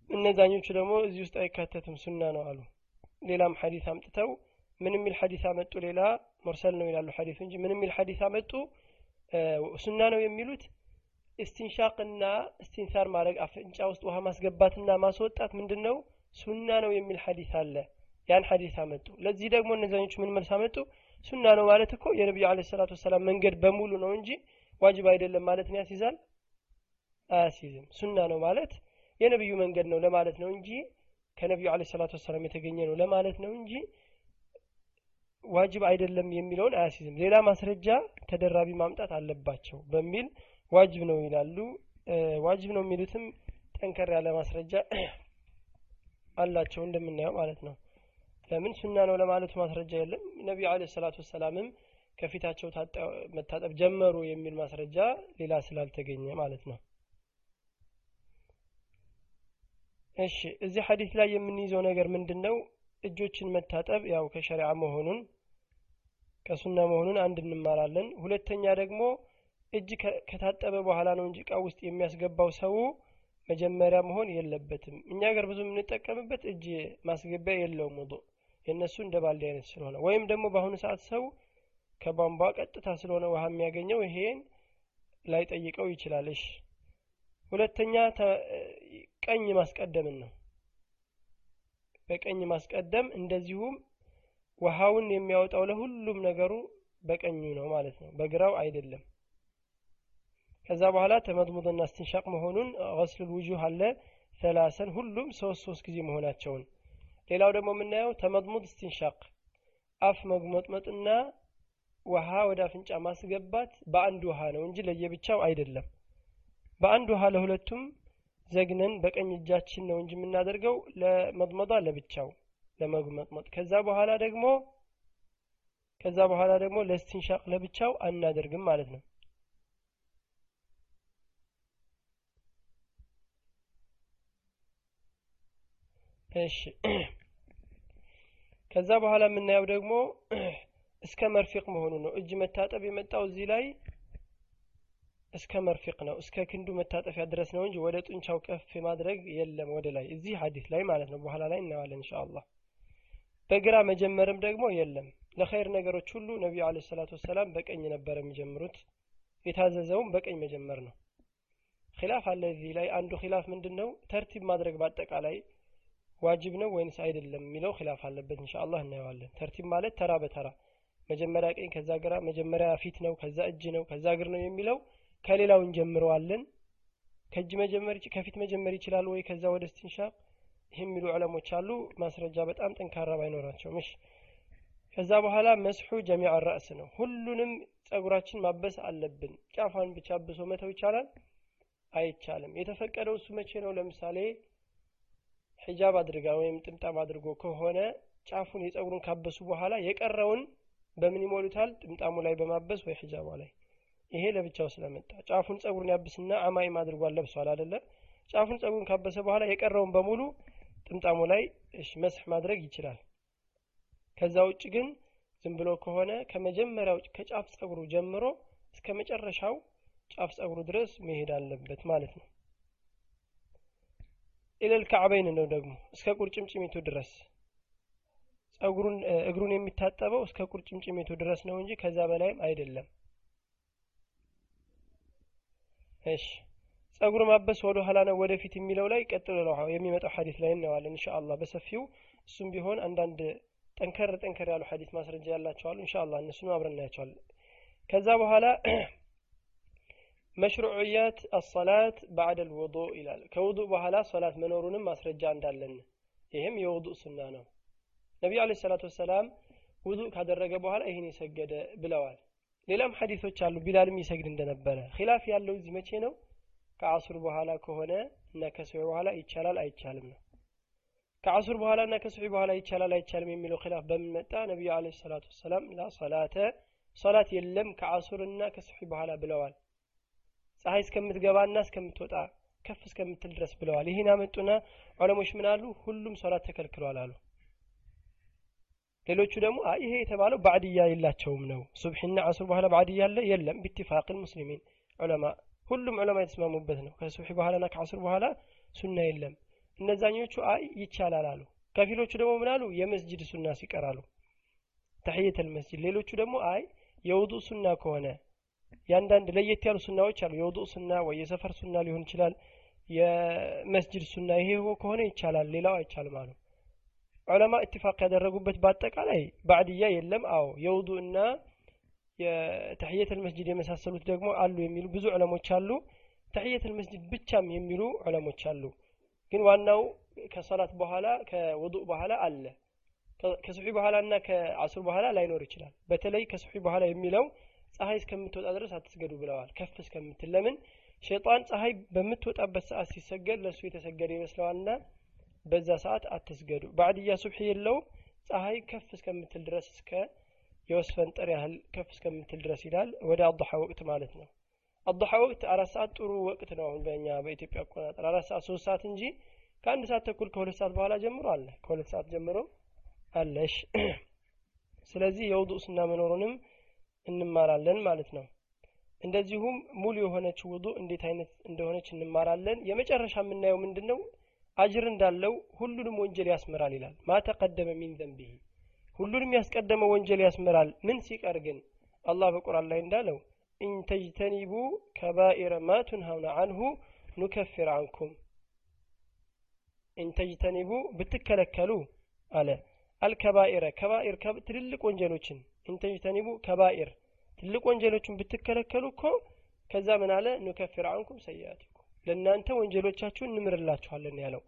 እነዛኞቹ ደግሞ እዚህ ውስጥ አይካተትም ሱና ነው አሉ። ሌላም ሐዲስ አምጥተው ምን የሚል ሐዲስ አመጡ? ሌላ ሙርሰል ነው ይላሉ ሐዲሱ እንጂ ምን የሚል ሐዲስ አመጡ? ሱና ነው የሚሉት። እስቲንሻቅና እስቲንሳር ማድረግ አፍንጫ ውስጥ ውሃ ማስገባትና ማስወጣት ምንድን ነው ሱና ነው የሚል ሐዲስ አለ። ያን ሐዲስ አመጡ። ለዚህ ደግሞ እነዛኞቹ ምን መልስ አመጡ? ሱና ነው ማለት እኮ የነቢዩ አለ ሰላቱ ወሰላም መንገድ በሙሉ ነው እንጂ ዋጅብ አይደለም ማለት ነው። ያስይዛል? አያስይዝም። ሱና ነው ማለት የነቢዩ መንገድ ነው ለማለት ነው እንጂ ከነቢዩ አለ ሰላቱ ወሰላም የተገኘ ነው ለማለት ነው እንጂ ዋጅብ አይደለም የሚለውን አያስይዝም። ሌላ ማስረጃ ተደራቢ ማምጣት አለባቸው በሚል ዋጅብ ነው ይላሉ። ዋጅብ ነው የሚሉትም ጠንከር ያለ ማስረጃ አላቸው እንደምናየው ማለት ነው። ለምን ሱና ነው ለማለቱ ማስረጃ የለም። ነቢዩ አለ ሰላቱ ወሰላምም ከፊታቸው መታጠብ ጀመሩ የሚል ማስረጃ ሌላ ስላልተገኘ ማለት ነው እሺ እዚህ ሐዲስ ላይ የምንይዘው ነገር ምንድን ነው እጆችን መታጠብ ያው ከሸሪዓ መሆኑን ከሱና መሆኑን አንድ እንማራለን። ሁለተኛ ደግሞ እጅ ከታጠበ በኋላ ነው እንጂ እቃ ውስጥ የሚያስገባው ሰው መጀመሪያ መሆን የለበትም። እኛ ገር ብዙ የምንጠቀምበት እጅ ማስገቢያ የለውም ውዱ የእነሱ እንደ ባልዲ አይነት ስለሆነ። ወይም ደግሞ በአሁኑ ሰዓት ሰው ከቧንቧ ቀጥታ ስለሆነ ውሃ የሚያገኘው ይሄን ላይ ጠይቀው ይችላል። እሺ ሁለተኛ ቀኝ ማስቀደምን ነው። በቀኝ ማስቀደም እንደዚሁም ውሃውን የሚያወጣው ለሁሉም ነገሩ በቀኙ ነው ማለት ነው በግራው አይደለም። ከዛ በኋላ ተመድሙድና እስትንሻቅ መሆኑን ገስል ውጁህ አለ ሰላሰን ሁሉም ሶስት ሶስት ጊዜ መሆናቸውን። ሌላው ደግሞ የምናየው ተመድሙድ እስትንሻቅ አፍ መጉመጥመጥና ውሃ ወደ አፍንጫ ማስገባት በአንድ ውሃ ነው እንጂ ለየብቻው አይደለም በአንድ ውሃ ለሁለቱም ዘግነን በቀኝ እጃችን ነው እንጂ የምናደርገው ለመጥመጣ ለብቻው ለመጉመጥመጥ። ከዛ በኋላ ደግሞ ከዛ በኋላ ደግሞ ለስትንሻቅ ለብቻው አናደርግም ማለት ነው። እሺ። ከዛ በኋላ የምናየው ደግሞ እስከ መርፊቅ መሆኑ ነው። እጅ መታጠብ የመጣው እዚህ ላይ እስከ መርፊቅ ነው እስከ ክንዱ መታጠፊያ ድረስ ነው እንጂ ወደ ጡንቻው ከፍ ማድረግ የለም ወደ ላይ። እዚህ ሀዲስ ላይ ማለት ነው በኋላ ላይ እናየዋለን እንሻአላህ በግራ መጀመርም ደግሞ የለም። ለኸይር ነገሮች ሁሉ ነቢዩ አለ ሰላቱ ወሰላም በቀኝ ነበር የሚጀምሩት የታዘዘውም በቀኝ መጀመር ነው። ኪላፍ አለ እዚህ ላይ። አንዱ ኪላፍ ምንድን ነው ተርቲብ ማድረግ በአጠቃላይ ዋጅብ ነው ወይንስ አይደለም የሚለው ኪላፍ አለበት እንሻአላህ እናየዋለን። ተርቲብ ማለት ተራ በተራ መጀመሪያ ቀኝ ከዛ ግራ መጀመሪያ ፊት ነው ከዛ እጅ ነው ከዛ እግር ነው የሚለው ከሌላው እንጀምረዋለን። ከእጅ መጀመር ከፊት መጀመር ይችላል ወይ ከዛ ወደ ስትንሻቅ ይህ የሚሉ ዕለሞች አሉ። ማስረጃ በጣም ጠንካራ ባይኖራቸውም። እሺ። ከዛ በኋላ መስሑ ጀሚዕ ራእስ ነው። ሁሉንም ጸጉራችን ማበስ አለብን። ጫፏን ብቻ አብሶ መተው ይቻላል? አይቻልም። የተፈቀደው እሱ መቼ ነው? ለምሳሌ ሒጃብ አድርጋ ወይም ጥምጣም አድርጎ ከሆነ ጫፉን የጸጉሩን ካበሱ በኋላ የቀረውን በምን ይሞሉታል? ጥምጣሙ ላይ በማበስ ወይ ሒጃቧ ላይ ይሄ ለብቻው ስለመጣ ጫፉን ጸጉሩን ያብስና አማይም አድርጓል ለብሷል አደለ ጫፉን ጸጉሩን ካበሰ በኋላ የቀረውን በሙሉ ጥምጣሙ ላይ መስህ ማድረግ ይችላል። ከዛ ውጭ ግን ዝም ብሎ ከሆነ ከመጀመሪያው ከጫፍ ጸጉሩ ጀምሮ እስከ መጨረሻው ጫፍ ጸጉሩ ድረስ መሄድ አለበት ማለት ነው። ኢለል ከዕበይን ነው ደግሞ እስከ ቁርጭምጭሚቱ ድረስ። ጸጉሩን እግሩን የሚታጠበው እስከ ቁርጭምጭሚቱ ድረስ ነው እንጂ ከዛ በላይም አይደለም እሺ። ጸጉር ማበስ ወደ ኋላ ነው ወደፊት የሚለው ላይ ቀጥሎ ነው። የሚመጣው ሐዲስ ላይ እናየዋለን ኢንሻአላህ። በሰፊው እሱም ቢሆን አንዳንድ ጠንከር ጠንከር ያሉ ሐዲስ ማስረጃ ያላቸው አሉ ኢንሻአላህ። እነሱን አብረን እናያቸዋለን። ከዛ በኋላ መሽሩዕያት አሰላት ባዕድ ልውዱእ ይላል። ከውዱእ በኋላ ሶላት መኖሩንም ማስረጃ እንዳለን። ይህም የውዱእ ሱና ነው። ነቢዩ አለ ሰላት ወሰላም ውዱእ ካደረገ በኋላ ይህን የሰገደ ብለዋል ሌላም ሐዲሶች አሉ። ቢላልም ይሰግድ እንደነበረ። ኺላፍ ያለው እዚህ መቼ ነው? ከአሱር በኋላ ከሆነ እና ከስዑ በኋላ ይቻላል አይቻልም ነው። ከአሱር በኋላ እና ከስዑ በኋላ ይቻላል አይቻልም የሚለው ኺላፍ በምን መጣ? ነቢዩ አለ ሰላት ወሰላም ላ ሰላተ ሶላት የለም ከአሱርና ከሱሒ በኋላ ብለዋል። ፀሐይ እስከምትገባና እስከምትወጣ ከፍ እስከምትል ድረስ ብለዋል። ይህን አመጡና ዑለሞች ምን አሉ? ሁሉም ሶላት ተከልክሏል አሉ ሌሎቹ ደግሞ ይሄ የተባለው ባዕድያ የላቸውም ነው። ሱብሒና አሱር በኋላ ባዕድያ አለ? የለም። ቢትፋቅ ሙስሊሚን ዑለማ ሁሉም ዑለማ የተስማሙበት ነው። ከሱብሒ በኋላና ከአሱር በኋላ ሱና የለም። እነዛኞቹ አይ ይቻላል አሉ። ከፊሎቹ ደግሞ ምን አሉ? የመስጅድ ሱና ሲቀራሉ ተሕየተል መስጅድ ሌሎቹ ደግሞ አይ የውዱእ ሱና ከሆነ የአንዳንድ ለየት ያሉ ሱናዎች አሉ። የውዱእ ሱና ወይ የሰፈር ሱና ሊሆን ይችላል። የመስጅድ ሱና ይሄ ከሆነ ይቻላል ሌላው አይቻልም አሉ ዑለማ ኢትፋቅ ያደረጉበት በአጠቃላይ ባዕድያ የለም። አዎ የውዱ እና የተሕየተል መስጅድ የመሳሰሉት ደግሞ አሉ የሚሉ ብዙ ዑለሞች አሉ። ተሕየተል መስጅድ ብቻም የሚሉ ዑለሞች አሉ። ግን ዋናው ከሰላት በኋላ ከውዱእ በኋላ አለ። ከሱሒ በኋላ እና ከአሱር በኋላ ላይኖር ይችላል። በተለይ ከሱሒ በኋላ የሚለው ፀሐይ እስከምትወጣ ድረስ አትስገዱ ብለዋል። ከፍ እስከምትል ለምን? ሸይጣን ፀሐይ በምትወጣበት ሰዓት ሲሰገድ ለእሱ የተሰገደ ይመስለዋልና በዛ ሰዓት አትስገዱ። ባዕድያ ሱብሒ የለውም። ፀሐይ ከፍ እስከምትል ድረስ እስከ የወስፈንጠር ያህል ከፍ እስከምትል ድረስ ይላል። ወደ አضሓ ወቅት ማለት ነው። አضሓ ወቅት አራት ሰዓት ጥሩ ወቅት ነው አሁን በእኛ በኢትዮጵያ አቆጣጠር። አራት ሰዓት ሶስት ሰዓት እንጂ ከአንድ ሰዓት ተኩል ከሁለት ሰዓት በኋላ ጀምሮ አለ። ከሁለት ሰዓት ጀምሮ አለሽ። ስለዚህ የውዱእ ስና መኖሩንም እንማራለን ማለት ነው። እንደዚሁም ሙሉ የሆነች ውዱእ እንዴት አይነት እንደሆነች እንማራለን። የመጨረሻ የምናየው ምንድን ነው አጅር እንዳለው ሁሉንም ወንጀል ያስምራል ይላል። ما تقدم من ذنبه ሁሉንም ያስቀደመ ወንጀል ያስምራል ምን ሲቀር ግን? አላህ በቁርአን ላይ እንዳለው إن تجتنبوا كبائر ما تنهون عنه نكفر عنكم። إن تجتنبوا ብትከለከሉ አለ። አልከባኢረ ከባኢር ትልልቅ ወንጀሎችን። ኢንተጅተኒቡ ከባኢር ትልቅ ወንጀሎችን ብትከለከሉ እኮ ከዛ ምን አለ? ኑከፊር አንኩም ሰያቲኩም ለእናንተ ወንጀሎቻችሁን እንምርላችኋለን ያለው።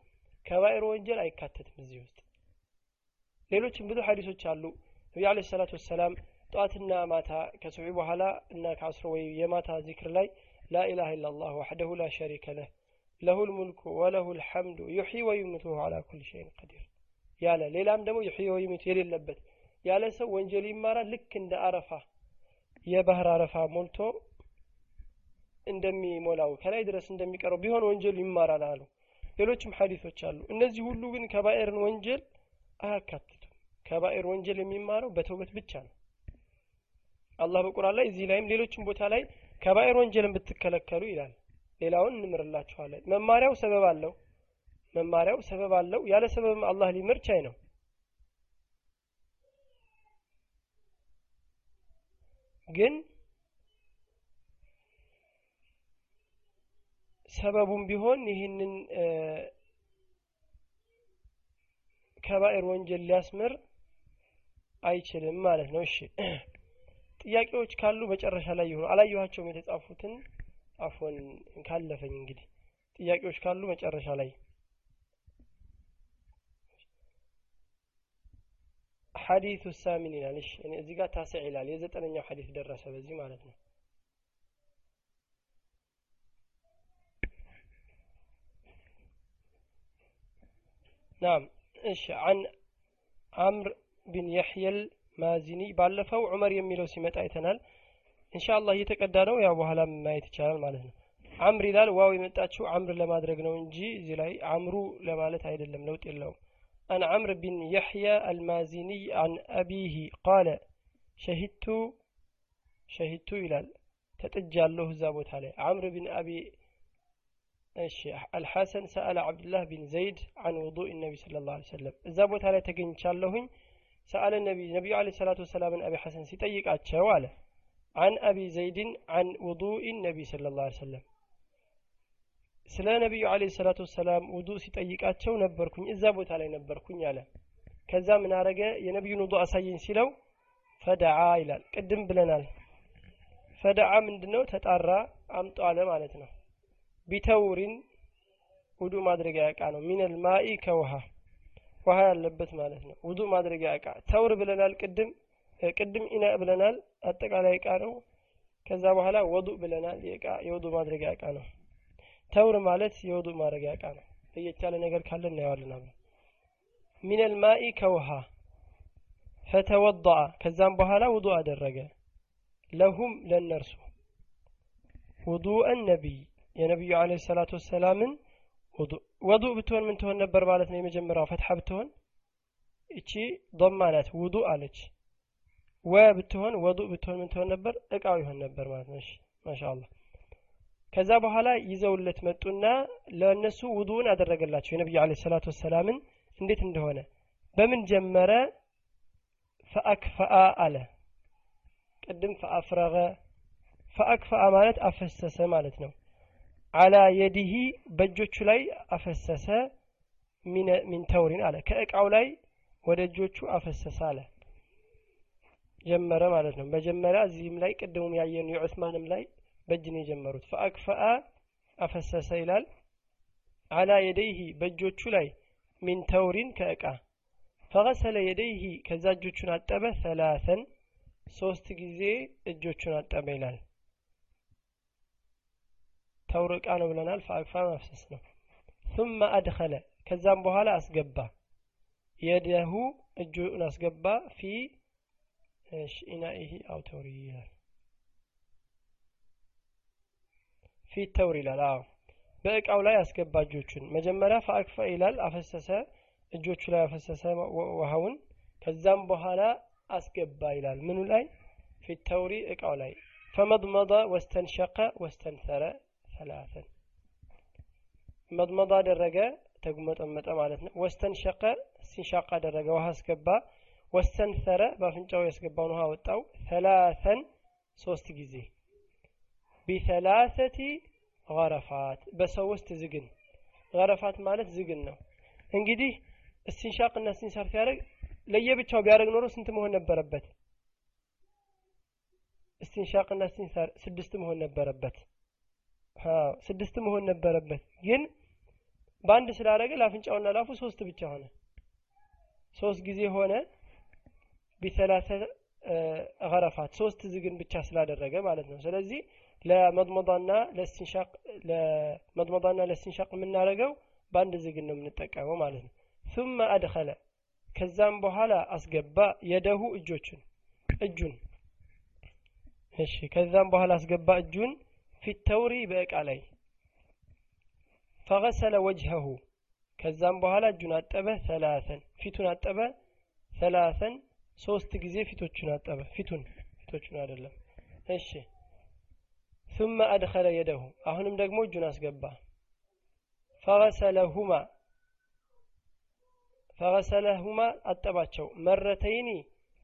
ከባኢር ወንጀል አይካተትም እዚህ ውስጥ። ሌሎችም ብዙ ሀዲሶች አሉ። ነቢ አለ ሰላት ወሰላም ጠዋትና ማታ ከሱሒ በኋላ እና ከአስሮ ወይ የማታ ዚክር ላይ ላኢላሃ ኢላላህ ወሕደሁ ላ ሸሪከ ለህ ለሁ ልሙልኩ ወለሁ ልሐምዱ ዩሕይ ወዩምቱሁ አላ ኩል ሸይን ቀዲር ያለ። ሌላም ደግሞ ዩሕይ ወዩሚቱ የሌለበት ያለ ሰው ወንጀል ይማራል። ልክ እንደ አረፋ የባህር አረፋ ሞልቶ እንደሚሞላው ከላይ ድረስ እንደሚቀረው ቢሆን ወንጀሉ ይማራል አሉ። ሌሎችም ሀዲሶች አሉ። እነዚህ ሁሉ ግን ከባኤርን ወንጀል አያካትቱም። ከባኤር ወንጀል የሚማረው በተውበት ብቻ ነው። አላህ በቁርአን ላይ እዚህ ላይም ሌሎችም ቦታ ላይ ከባኤር ወንጀልን ብትከለከሉ ይላል። ሌላውን እንምርላችኋለን። መማሪያው ሰበብ አለው። መማሪያው ሰበብ አለው። ያለ ሰበብም አላህ ሊምር ቻይ ነው። ግን ሰበቡም ቢሆን ይህንን ከባኤር ወንጀል ሊያስምር አይችልም ማለት ነው። እሺ። ጥያቄዎች ካሉ መጨረሻ ላይ ይሆኑ አላየኋቸውም የተጻፉትን። አፎን ካለፈኝ እንግዲህ። ጥያቄዎች ካሉ መጨረሻ ላይ። ሐዲሱ ሳሚን ይላል። እሺ። እዚህ ጋር ታስዕ ይላል። የዘጠነኛው ሐዲስ ደረሰ በዚህ ማለት ነው ናም እሺ አን አምር ቢን የሕየል ማዚኒ ባለፈው ዑመር የሚለው ሲመጣ አይተናል ኢንሻአላህ እየተቀዳ ነው ያው በኋላ ማየት ይቻላል ማለት ነው አምር ይላል ዋው የመጣችው አምር ለማድረግ ነው እንጂ እዚህ ላይ አምሩ ለማለት አይደለም ለውጥ የለውም عن عمرو بن يحيى المازني عن أبيه قال شهدت شهدت إلى تتجى الله زابوت عليه عمرو بن أبي አልሐሰን ሰአለ አብዱላህ ቢን ዘይድ አን ውዱ ነቢ ስለ ላ ሰለም እዛ ቦታ ላይ ተገኝቻለሁኝ ሰአለ ነቢ ነቢዩ አለ ሰላቱ ወሰላምን አቢ ሐሰን ሲጠይቃቸው አለ አን አቢ ዘይድን አን ውዱኢን ነቢ ስለ ላ ሰለም ስለ ነቢዩ አለ ሰላቱ ወሰላም ውዱ ሲጠይቃቸው ነበርኩኝ እዛ ቦታ ላይ ነበርኩኝ አለ ከዛ ምን አረገ የነቢዩን ውዱ አሳየኝ ሲለው ፈደዓ ይላል ቅድም ብለናል ፈደዓ ምንድነው ተጣራ አምጧለ ማለት ነው ቢተውሪን ውዱ ማድረጊያ እቃ ነው። ሚነል ማኢ ከውሃ ውሃ ያለበት ማለት ነው። ውዱ ማድረጊያ እቃ። ተውር ብለናል ቅድም ቅድም ኢና ብለናል። አጠቃላይ እቃ ነው። ከዛ በኋላ ወዱ ብለናል። የእቃ የውዱ ማድረጊያ እቃ ነው። ተውር ማለት የውዱ ማድረጊያ እቃ ነው። ለየት ነገር ካለ እናየዋለን አብረን። ሚነል ማኢ ከውሃ ፈተወضአ ከዛም በኋላ ውዱ አደረገ። ለሁም ለእነርሱ። ውዱአን ነቢይ የነቢዩ አለ ሰላቱ ወሰላምን ወዱእ ብትሆን ምን ትሆን ነበር ማለት ነው? የመጀመሪያው ፈትሐ ብትሆን እቺ ዶማ ናት። ውዱእ አለች። ወ ብትሆን ወዱእ ብትሆን ምን ትሆን ነበር? እቃው ይሆን ነበር ማለት ነው። ማሻአላህ። ከዛ በኋላ ይዘውለት መጡና ለእነሱ ውዱውን አደረገላቸው። የነቢዩ አለ ሰላቱ ወሰላምን እንዴት እንደሆነ። በምን ጀመረ? ፈአክፈአ አለ። ቅድም ፈአፍረገ ፈአክፈአ ማለት አፈሰሰ ማለት ነው አላ የዲሂ በእጆቹ ላይ አፈሰሰ ሚን ተውሪን አለ። ከእቃው ላይ ወደ እጆቹ አፈሰሰ አለ። ጀመረ ማለት ነው። መጀመሪያ እዚህም ላይ ቅድሙም ያየኑ የዑስማንም ላይ በእጅ ነው የጀመሩት። ፈአክፈአ አፈሰሰ ይላል። አላ የደይሂ በእጆቹ ላይ ሚን ተውሪን ከእቃ ፈገሰለ የደይሂ ከዛ እጆቹን አጠበ ሰላሰን ሶስት ጊዜ እጆቹን አጠበ ይላል تورق أنا من الألف ألف ما ثم أدخل كذام بهلا أسجبا يده أجو أسجبا في إنائه أو توريه في التوري لا بأك أو لا يسكب جوتشن مجمرة فأكفى إلى الأفسسة الجوتش لا أفسسة وهون كذام بهلا أسكب إلى من في التوري أك أو لا فمضمض واستنشق واستنثر ሰላሰን መضመض አደረገ ተጉመጠመጠ ማለት ነው። ወስተንሸቀ ሲንሻቅ አደረገ ውሃ አስገባ። ወስተንሰረ በአፍንጫው ያስገባውን ውሃ ወጣው ሰላሰን ሶስት ጊዜ። ቢሰላሰቲ ገረፋት። በሶስት ዝግን። ገረፋት ማለት ዝግን ነው። እንግዲህ እስቲንሻቅና እስቲንሳር ሲያደርግ ለየብቻው ቢያደርግ ኖሮ ስንት መሆን ነበረበት? እስቲንሻቅና እስቲንሳር ስድስት መሆን ነበረበት ስድስት መሆን ነበረበት፣ ግን በአንድ ስላደረገ ለአፍንጫውና ላፉ ሶስት ብቻ ሆነ። ሶስት ጊዜ ሆነ ቢሰላሰ ገረፋት ሶስት ዝግን ብቻ ስላደረገ ማለት ነው። ስለዚህ ለመድመዳና ለስቲንሻቅ ለመድመዳና ለስቲንሻቅ የምናደርገው በአንድ ዝግን ነው የምንጠቀመው ማለት ነው። ثم አድኸለ ከዛም በኋላ አስገባ የደሁ እጆችን እጁን እሺ ከዛም በኋላ አስገባ እጁን ፊት ተውሪ በእቃ ላይ ፈገሰለ ወጅሀሁ ከዛም በኋላ እጁን አጠበ ሰላሰን ፊቱን አጠበ ሰላሰን ሶስት ጊዜ ፊቶቹን አጠበ ፊቱን ፊቶቹን አይደለም እሺ ثم أدخل يده አሁንም ደግሞ እጁን አስገባ ፈገሰለሁማ ፈገሰለሁማ አጠባቸው መረተይኒ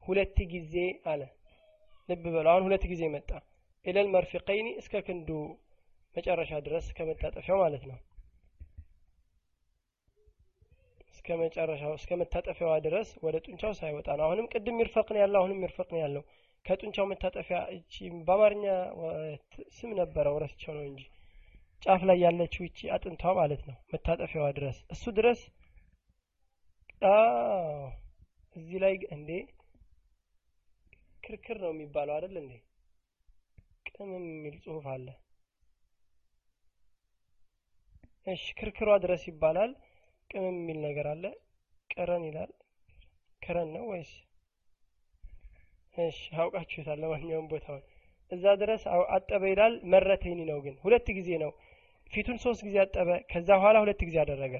ሁለት ጊዜ አለ ልብ በሉ አሁን ሁለት ጊዜ መጣ ኢለል መርፊቀይኒ እስከ ክንዱ መጨረሻ ድረስ ከመታጠፊያው ማለት ነው እስከ መጨረሻው እስከ መታጠፊያዋ ድረስ ወደ ጡንቻው ሳይወጣ ነው አሁንም ቅድም ሚርፈቅ ነው ያለው አሁንም ሚርፈቅ ነው ያለው ከጡንቻው መታጠፊያ እቺ በአማርኛ ስም ነበረው ረስቸው ነው እንጂ ጫፍ ላይ ያለችው እቺ አጥንቷ ማለት ነው። መታጠፊያዋ ድረስ። እሱ ድረስ እዚህ ላይ እንዴ ክርክር ነው የሚባለው አይደል እንዴ ቅምም የሚል ጽሁፍ አለ እሺ ክርክሯ ድረስ ይባላል ቅምም የሚል ነገር አለ ቅረን ይላል ክረን ነው ወይስ እሺ አውቃችሁታል ለማንኛውም ቦታውን እዛ ድረስ አጠበ ይላል መረተይኒ ነው ግን ሁለት ጊዜ ነው ፊቱን ሶስት ጊዜ አጠበ ከዛ በኋላ ሁለት ጊዜ አደረገ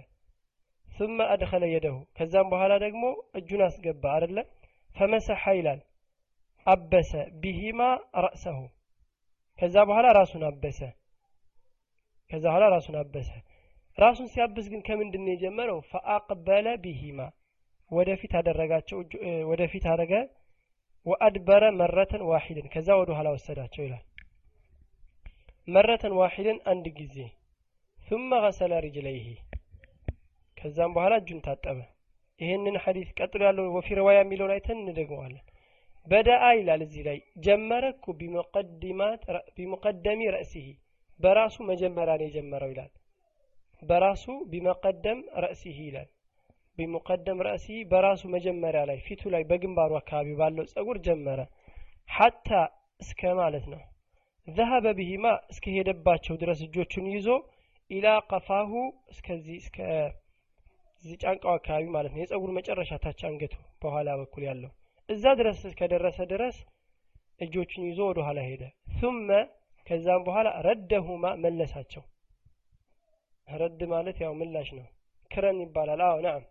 ثم أدخل يده ከዛም በኋላ ደግሞ እጁን አስገባ አይደለ ፈመሰሐ ይላል አበሰ ቢሂማ ረእሰሁ ከዛ በኋላ ራሱን አበሰ ከዛ በኋላ ራሱን አበሰ ራሱን ሲያብስ ግን ከምንድን ነው የጀመረው ፈአቅበለ ቢሂማ ወደፊት አደረጋቸው ወደፊት አደረገ ወአድበረ መረተን ዋሂድን ከዛ ወደ ኋላ ወሰዳቸው ይላል መረተን ዋሂድን አንድ ጊዜ ثم غسل رجليه ከዛም በኋላ እጁን ታጠበ ይህንን ሐዲስ ቀጥሎ ያለው ወፊ ረዋያ የሚለውን አይተን እንደግመዋለን በደአ ይላል እዚህ ላይ ጀመረ እኮ ቢሙቀደሚ ረእሲሂ በራሱ መጀመሪያ ነው የጀመረው ይላል። በራሱ ቢመቀደም ረእሲሂ ይላል። ቢሙቀደም ረእሲ በራሱ መጀመሪያ ላይ ፊቱ ላይ በግንባሩ አካባቢ ባለው ጸጉር ጀመረ። ሐታ እስከ ማለት ነው። ዘሀበ ቢሂማ እስከ ሄደባቸው ድረስ እጆቹን ይዞ ኢላ ቀፋሁ እስከዚህ እስከ ጫንቃው አካባቢ ማለት ነው። የጸጉር መጨረሻ ታች አንገቱ በኋላ በኩል ያለው እዛ ድረስ እስከደረሰ ድረስ እጆቹን ይዞ ወደ ኋላ ሄደ። ثم ከዛም በኋላ ረደሁማ መለሳቸው። ረድ ማለት ያው ምላሽ ነው። ክረን ይባላል። አዎ ናም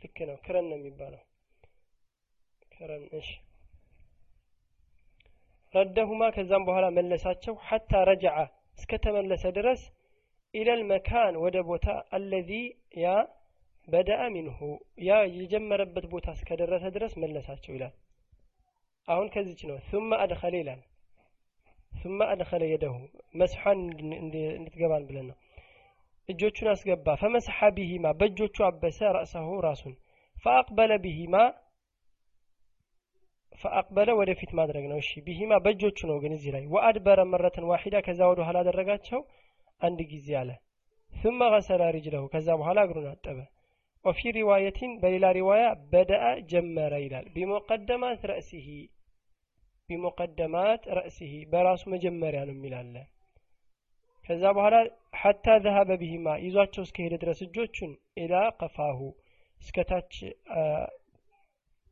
ልክ ነው። ክረን ነው የሚባለው። ክረን እሺ። ረደሁማ ከዛም በኋላ መለሳቸው። ሐታ ረጀዐ እስከተመለሰ ድረስ ኢለል መካን ወደ ቦታ አለዚ ያ በደአ ሚንሁ ያ የጀመረበት ቦታ እስከደረሰ ድረስ መለሳቸው ይላል አሁን ከዚች ነው ثم أدخل ይላል ثم أدخل يده መስሐን እንድትገባን ብለን ነው እጆቹን አስገባ ፈመሰሐ ቢሂማ በእጆቹ አበሰ ረእሰሁ ራሱን ፈአቅበለ ቢሂማ ፈአቅበለ ወደፊት ማድረግ ነው እሺ ቢሂማ በእጆቹ ነው ግን እዚህ ላይ ወአድበረ መረተን ዋሂዳ ከዛ ወደ ኋላ አደረጋቸው አንድ ጊዜ አለ ثم غسل رجله ከዛ በኋላ እግሩን አጠበ وفي رواية በሌላ ሪዋያ بدأ ጀመረ ይላል። بمقدم رأسه بمقدم رأسه በራሱ መጀመሪያ ነው የሚላለ ከዛ በኋላ حتى ذهب بهما ይዟቸው እስከሄደ ድረስ እጆቹን إلى قفاه እስከታች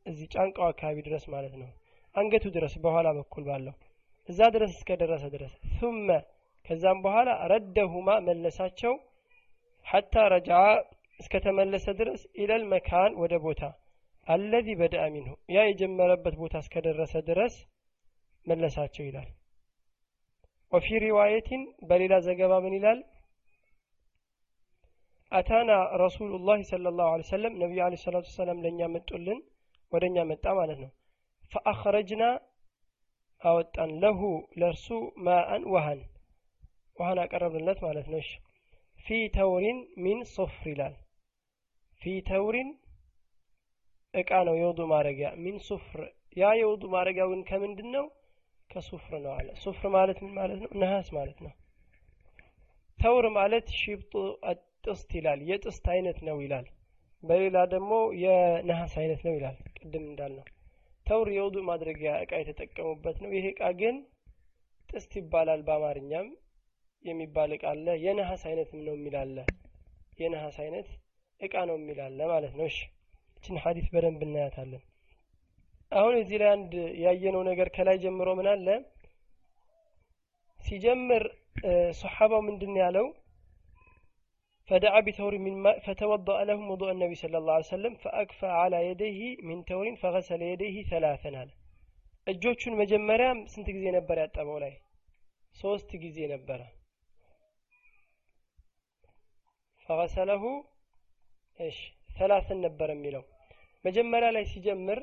እዚህ ጫንቃው አካባቢ ድረስ ማለት ነው። አንገቱ ድረስ በኋላ በኩል ባለው እዛ ድረስ እስከደረሰ ድረስ። ثم ከዛም በኋላ ረደሁማ መለሳቸው ሐታ ረጃ እስከተመለሰ ድረስ ኢለል መካን ወደ ቦታ አለዚ በደአ ሚንሁ። ያ የጀመረበት ቦታ እስከደረሰ ድረስ መለሳቸው ይላል። ወፊ ሪዋየቲን በሌላ ዘገባ ምን ይላል? አታና ረሱሉላህ ሰለላሁ ዐለይሂ ወሰለም ነቢዩ ዐለይሂ ሰላቱ ወሰላም ለእኛ መጡልን? ወደ እኛ መጣ ማለት ነው። فأخرجنا አወጣን له ለእርሱ ماء ውሃን ውሃን አቀረብንለት ማለት ነው። في تور من صفر ይላል في تور እቃ ነው የውዱ ማድረጊያ من صفر ያ የውዱ ማድረጊያው ግን ከምንድን ነው ከ صفر ነው አለ صفر ማለት ምን ማለት ነው ነሐስ ማለት ነው تور ማለት ሽብጡ ጥስት ይላል የጥስት አይነት ነው ይላል በሌላ ደግሞ የነሐስ አይነት ነው ይላል ቅድም እንዳልነው. ተውር የውዱ ማድረጊያ እቃ የተጠቀሙበት ነው። ይሄ እቃ ግን ጥስት ይባላል በአማርኛም የሚባል እቃ አለ። የነሐስ አይነትም ነው የሚላለ የነሐስ አይነት እቃ ነው የሚላለ ማለት ነው። እሺ እችን ሀዲስ በደንብ እናያታለን። አሁን እዚህ ላይ አንድ ያየነው ነገር ከላይ ጀምሮ ምን አለ? ሲጀምር ሶሓባው ምንድን ያለው? ፈደዓ ቢተውሪ ፈተወضአ ለሁም ውضእ ነቢ ስለ ላ ሰለም ፈአክፋ አላ የደይህ ሚን ተውሪን ፈገሰለ የደይህ ተላተን አለ። እጆቹን መጀመሪያ ስንት ጊዜ ነበር ያጠበው ላይ? ሶስት ጊዜ ነበረ። ፈገሰለሁ እሺ ሰላስን ነበር የሚለው። መጀመሪያ ላይ ሲጀምር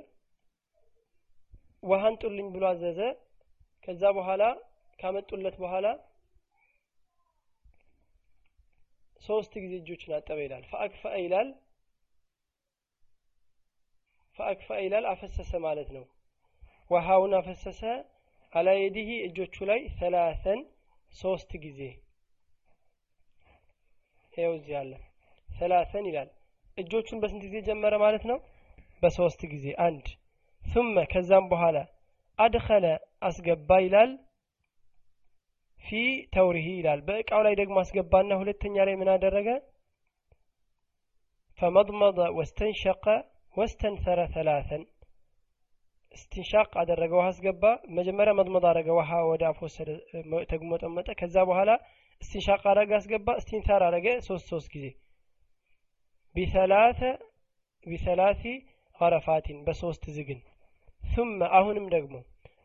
ውሃን ጡልኝ ብሎ አዘዘ። ከዛ በኋላ ካመጡለት በኋላ ሶስት ጊዜ እጆችን አጠበ ይላል። ፈአክፈአ ይላል ፈአክፈአ ይላል አፈሰሰ ማለት ነው። ውሃውን አፈሰሰ። አላ የዲህ እጆቹ ላይ ሰላሰን ሶስት ጊዜ። ይኸው እዚህ አለ። ሰላሰን ይላል እጆቹን በስንት ጊዜ ጀመረ ማለት ነው? በሶስት ጊዜ። አንድ ثመ ከዛም በኋላ አድኸለ አስገባ ይላል። ፊ ተውሪሂ ይላል። በእቃው ላይ ደግሞ አስገባና ሁለተኛ ላይ ምን አደረገ? ፈመድመደ ወስተንሸቀ ወስተንሰረ ተላተን ስትንሻቅ አደረገ፣ ውሃ አስገባ። መጀመሪያ መድመድ አረገ፣ ውሃ ወደ አፍ ወሰደ፣ ተጉመጠመጠ። ከዛ በኋላ ስትንሻቅ አረገ፣ አስገባ። ስትንሳር አረገ ሶስት ሶስት ጊዜ ቢሰላሲ ቀረፋቲን በሶስት ዝግን። ثመ አሁንም ደግሞ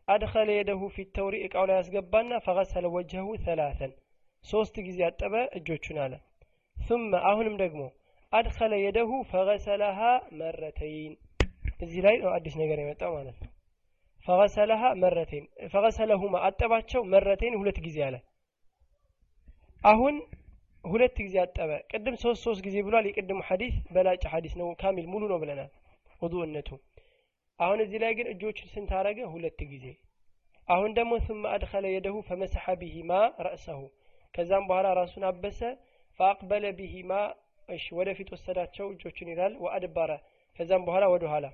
አድኸለ የደሁ ፊት ተውሪ እቃው ላይ ያስገባና ፈቀሰለ ወጀሁ ሰላተን። ሶስት ጊዜ አጠበ እጆቹን አለ። ثመ አሁንም ደግሞ አድኸለ የደሁ ፈቀሰለሃ መረተይን። እዚህ ላይ ነው አዲስ ነገር የመጣው ማለት ነው። ፈቀሰለሃ መረተይን ፈቀሰለሁማ አጠባቸው መረተይን ሁለት ጊዜ አለ። አሁን ሁለት ጊዜ አጠበ ቅድም ሶስት ሶስት ጊዜ ብሏል የቅድሙ ሐዲስ በላጭ ሐዲስ ነው ካሚል ሙሉ ነው ብለናል ውዱእነቱ አሁን እዚህ ላይ ግን እጆቹን ስንት አረገ ሁለት ጊዜ አሁን ደግሞ ثم أدخل يده فمسح بهما رأسه ከዛም በኋላ ራሱን አበሰ فأقبل بهما እሺ ወደፊት ወሰዳቸው እጆቹን ይላል ወአድባረ ከዛም በኋላ ወደ ኋላ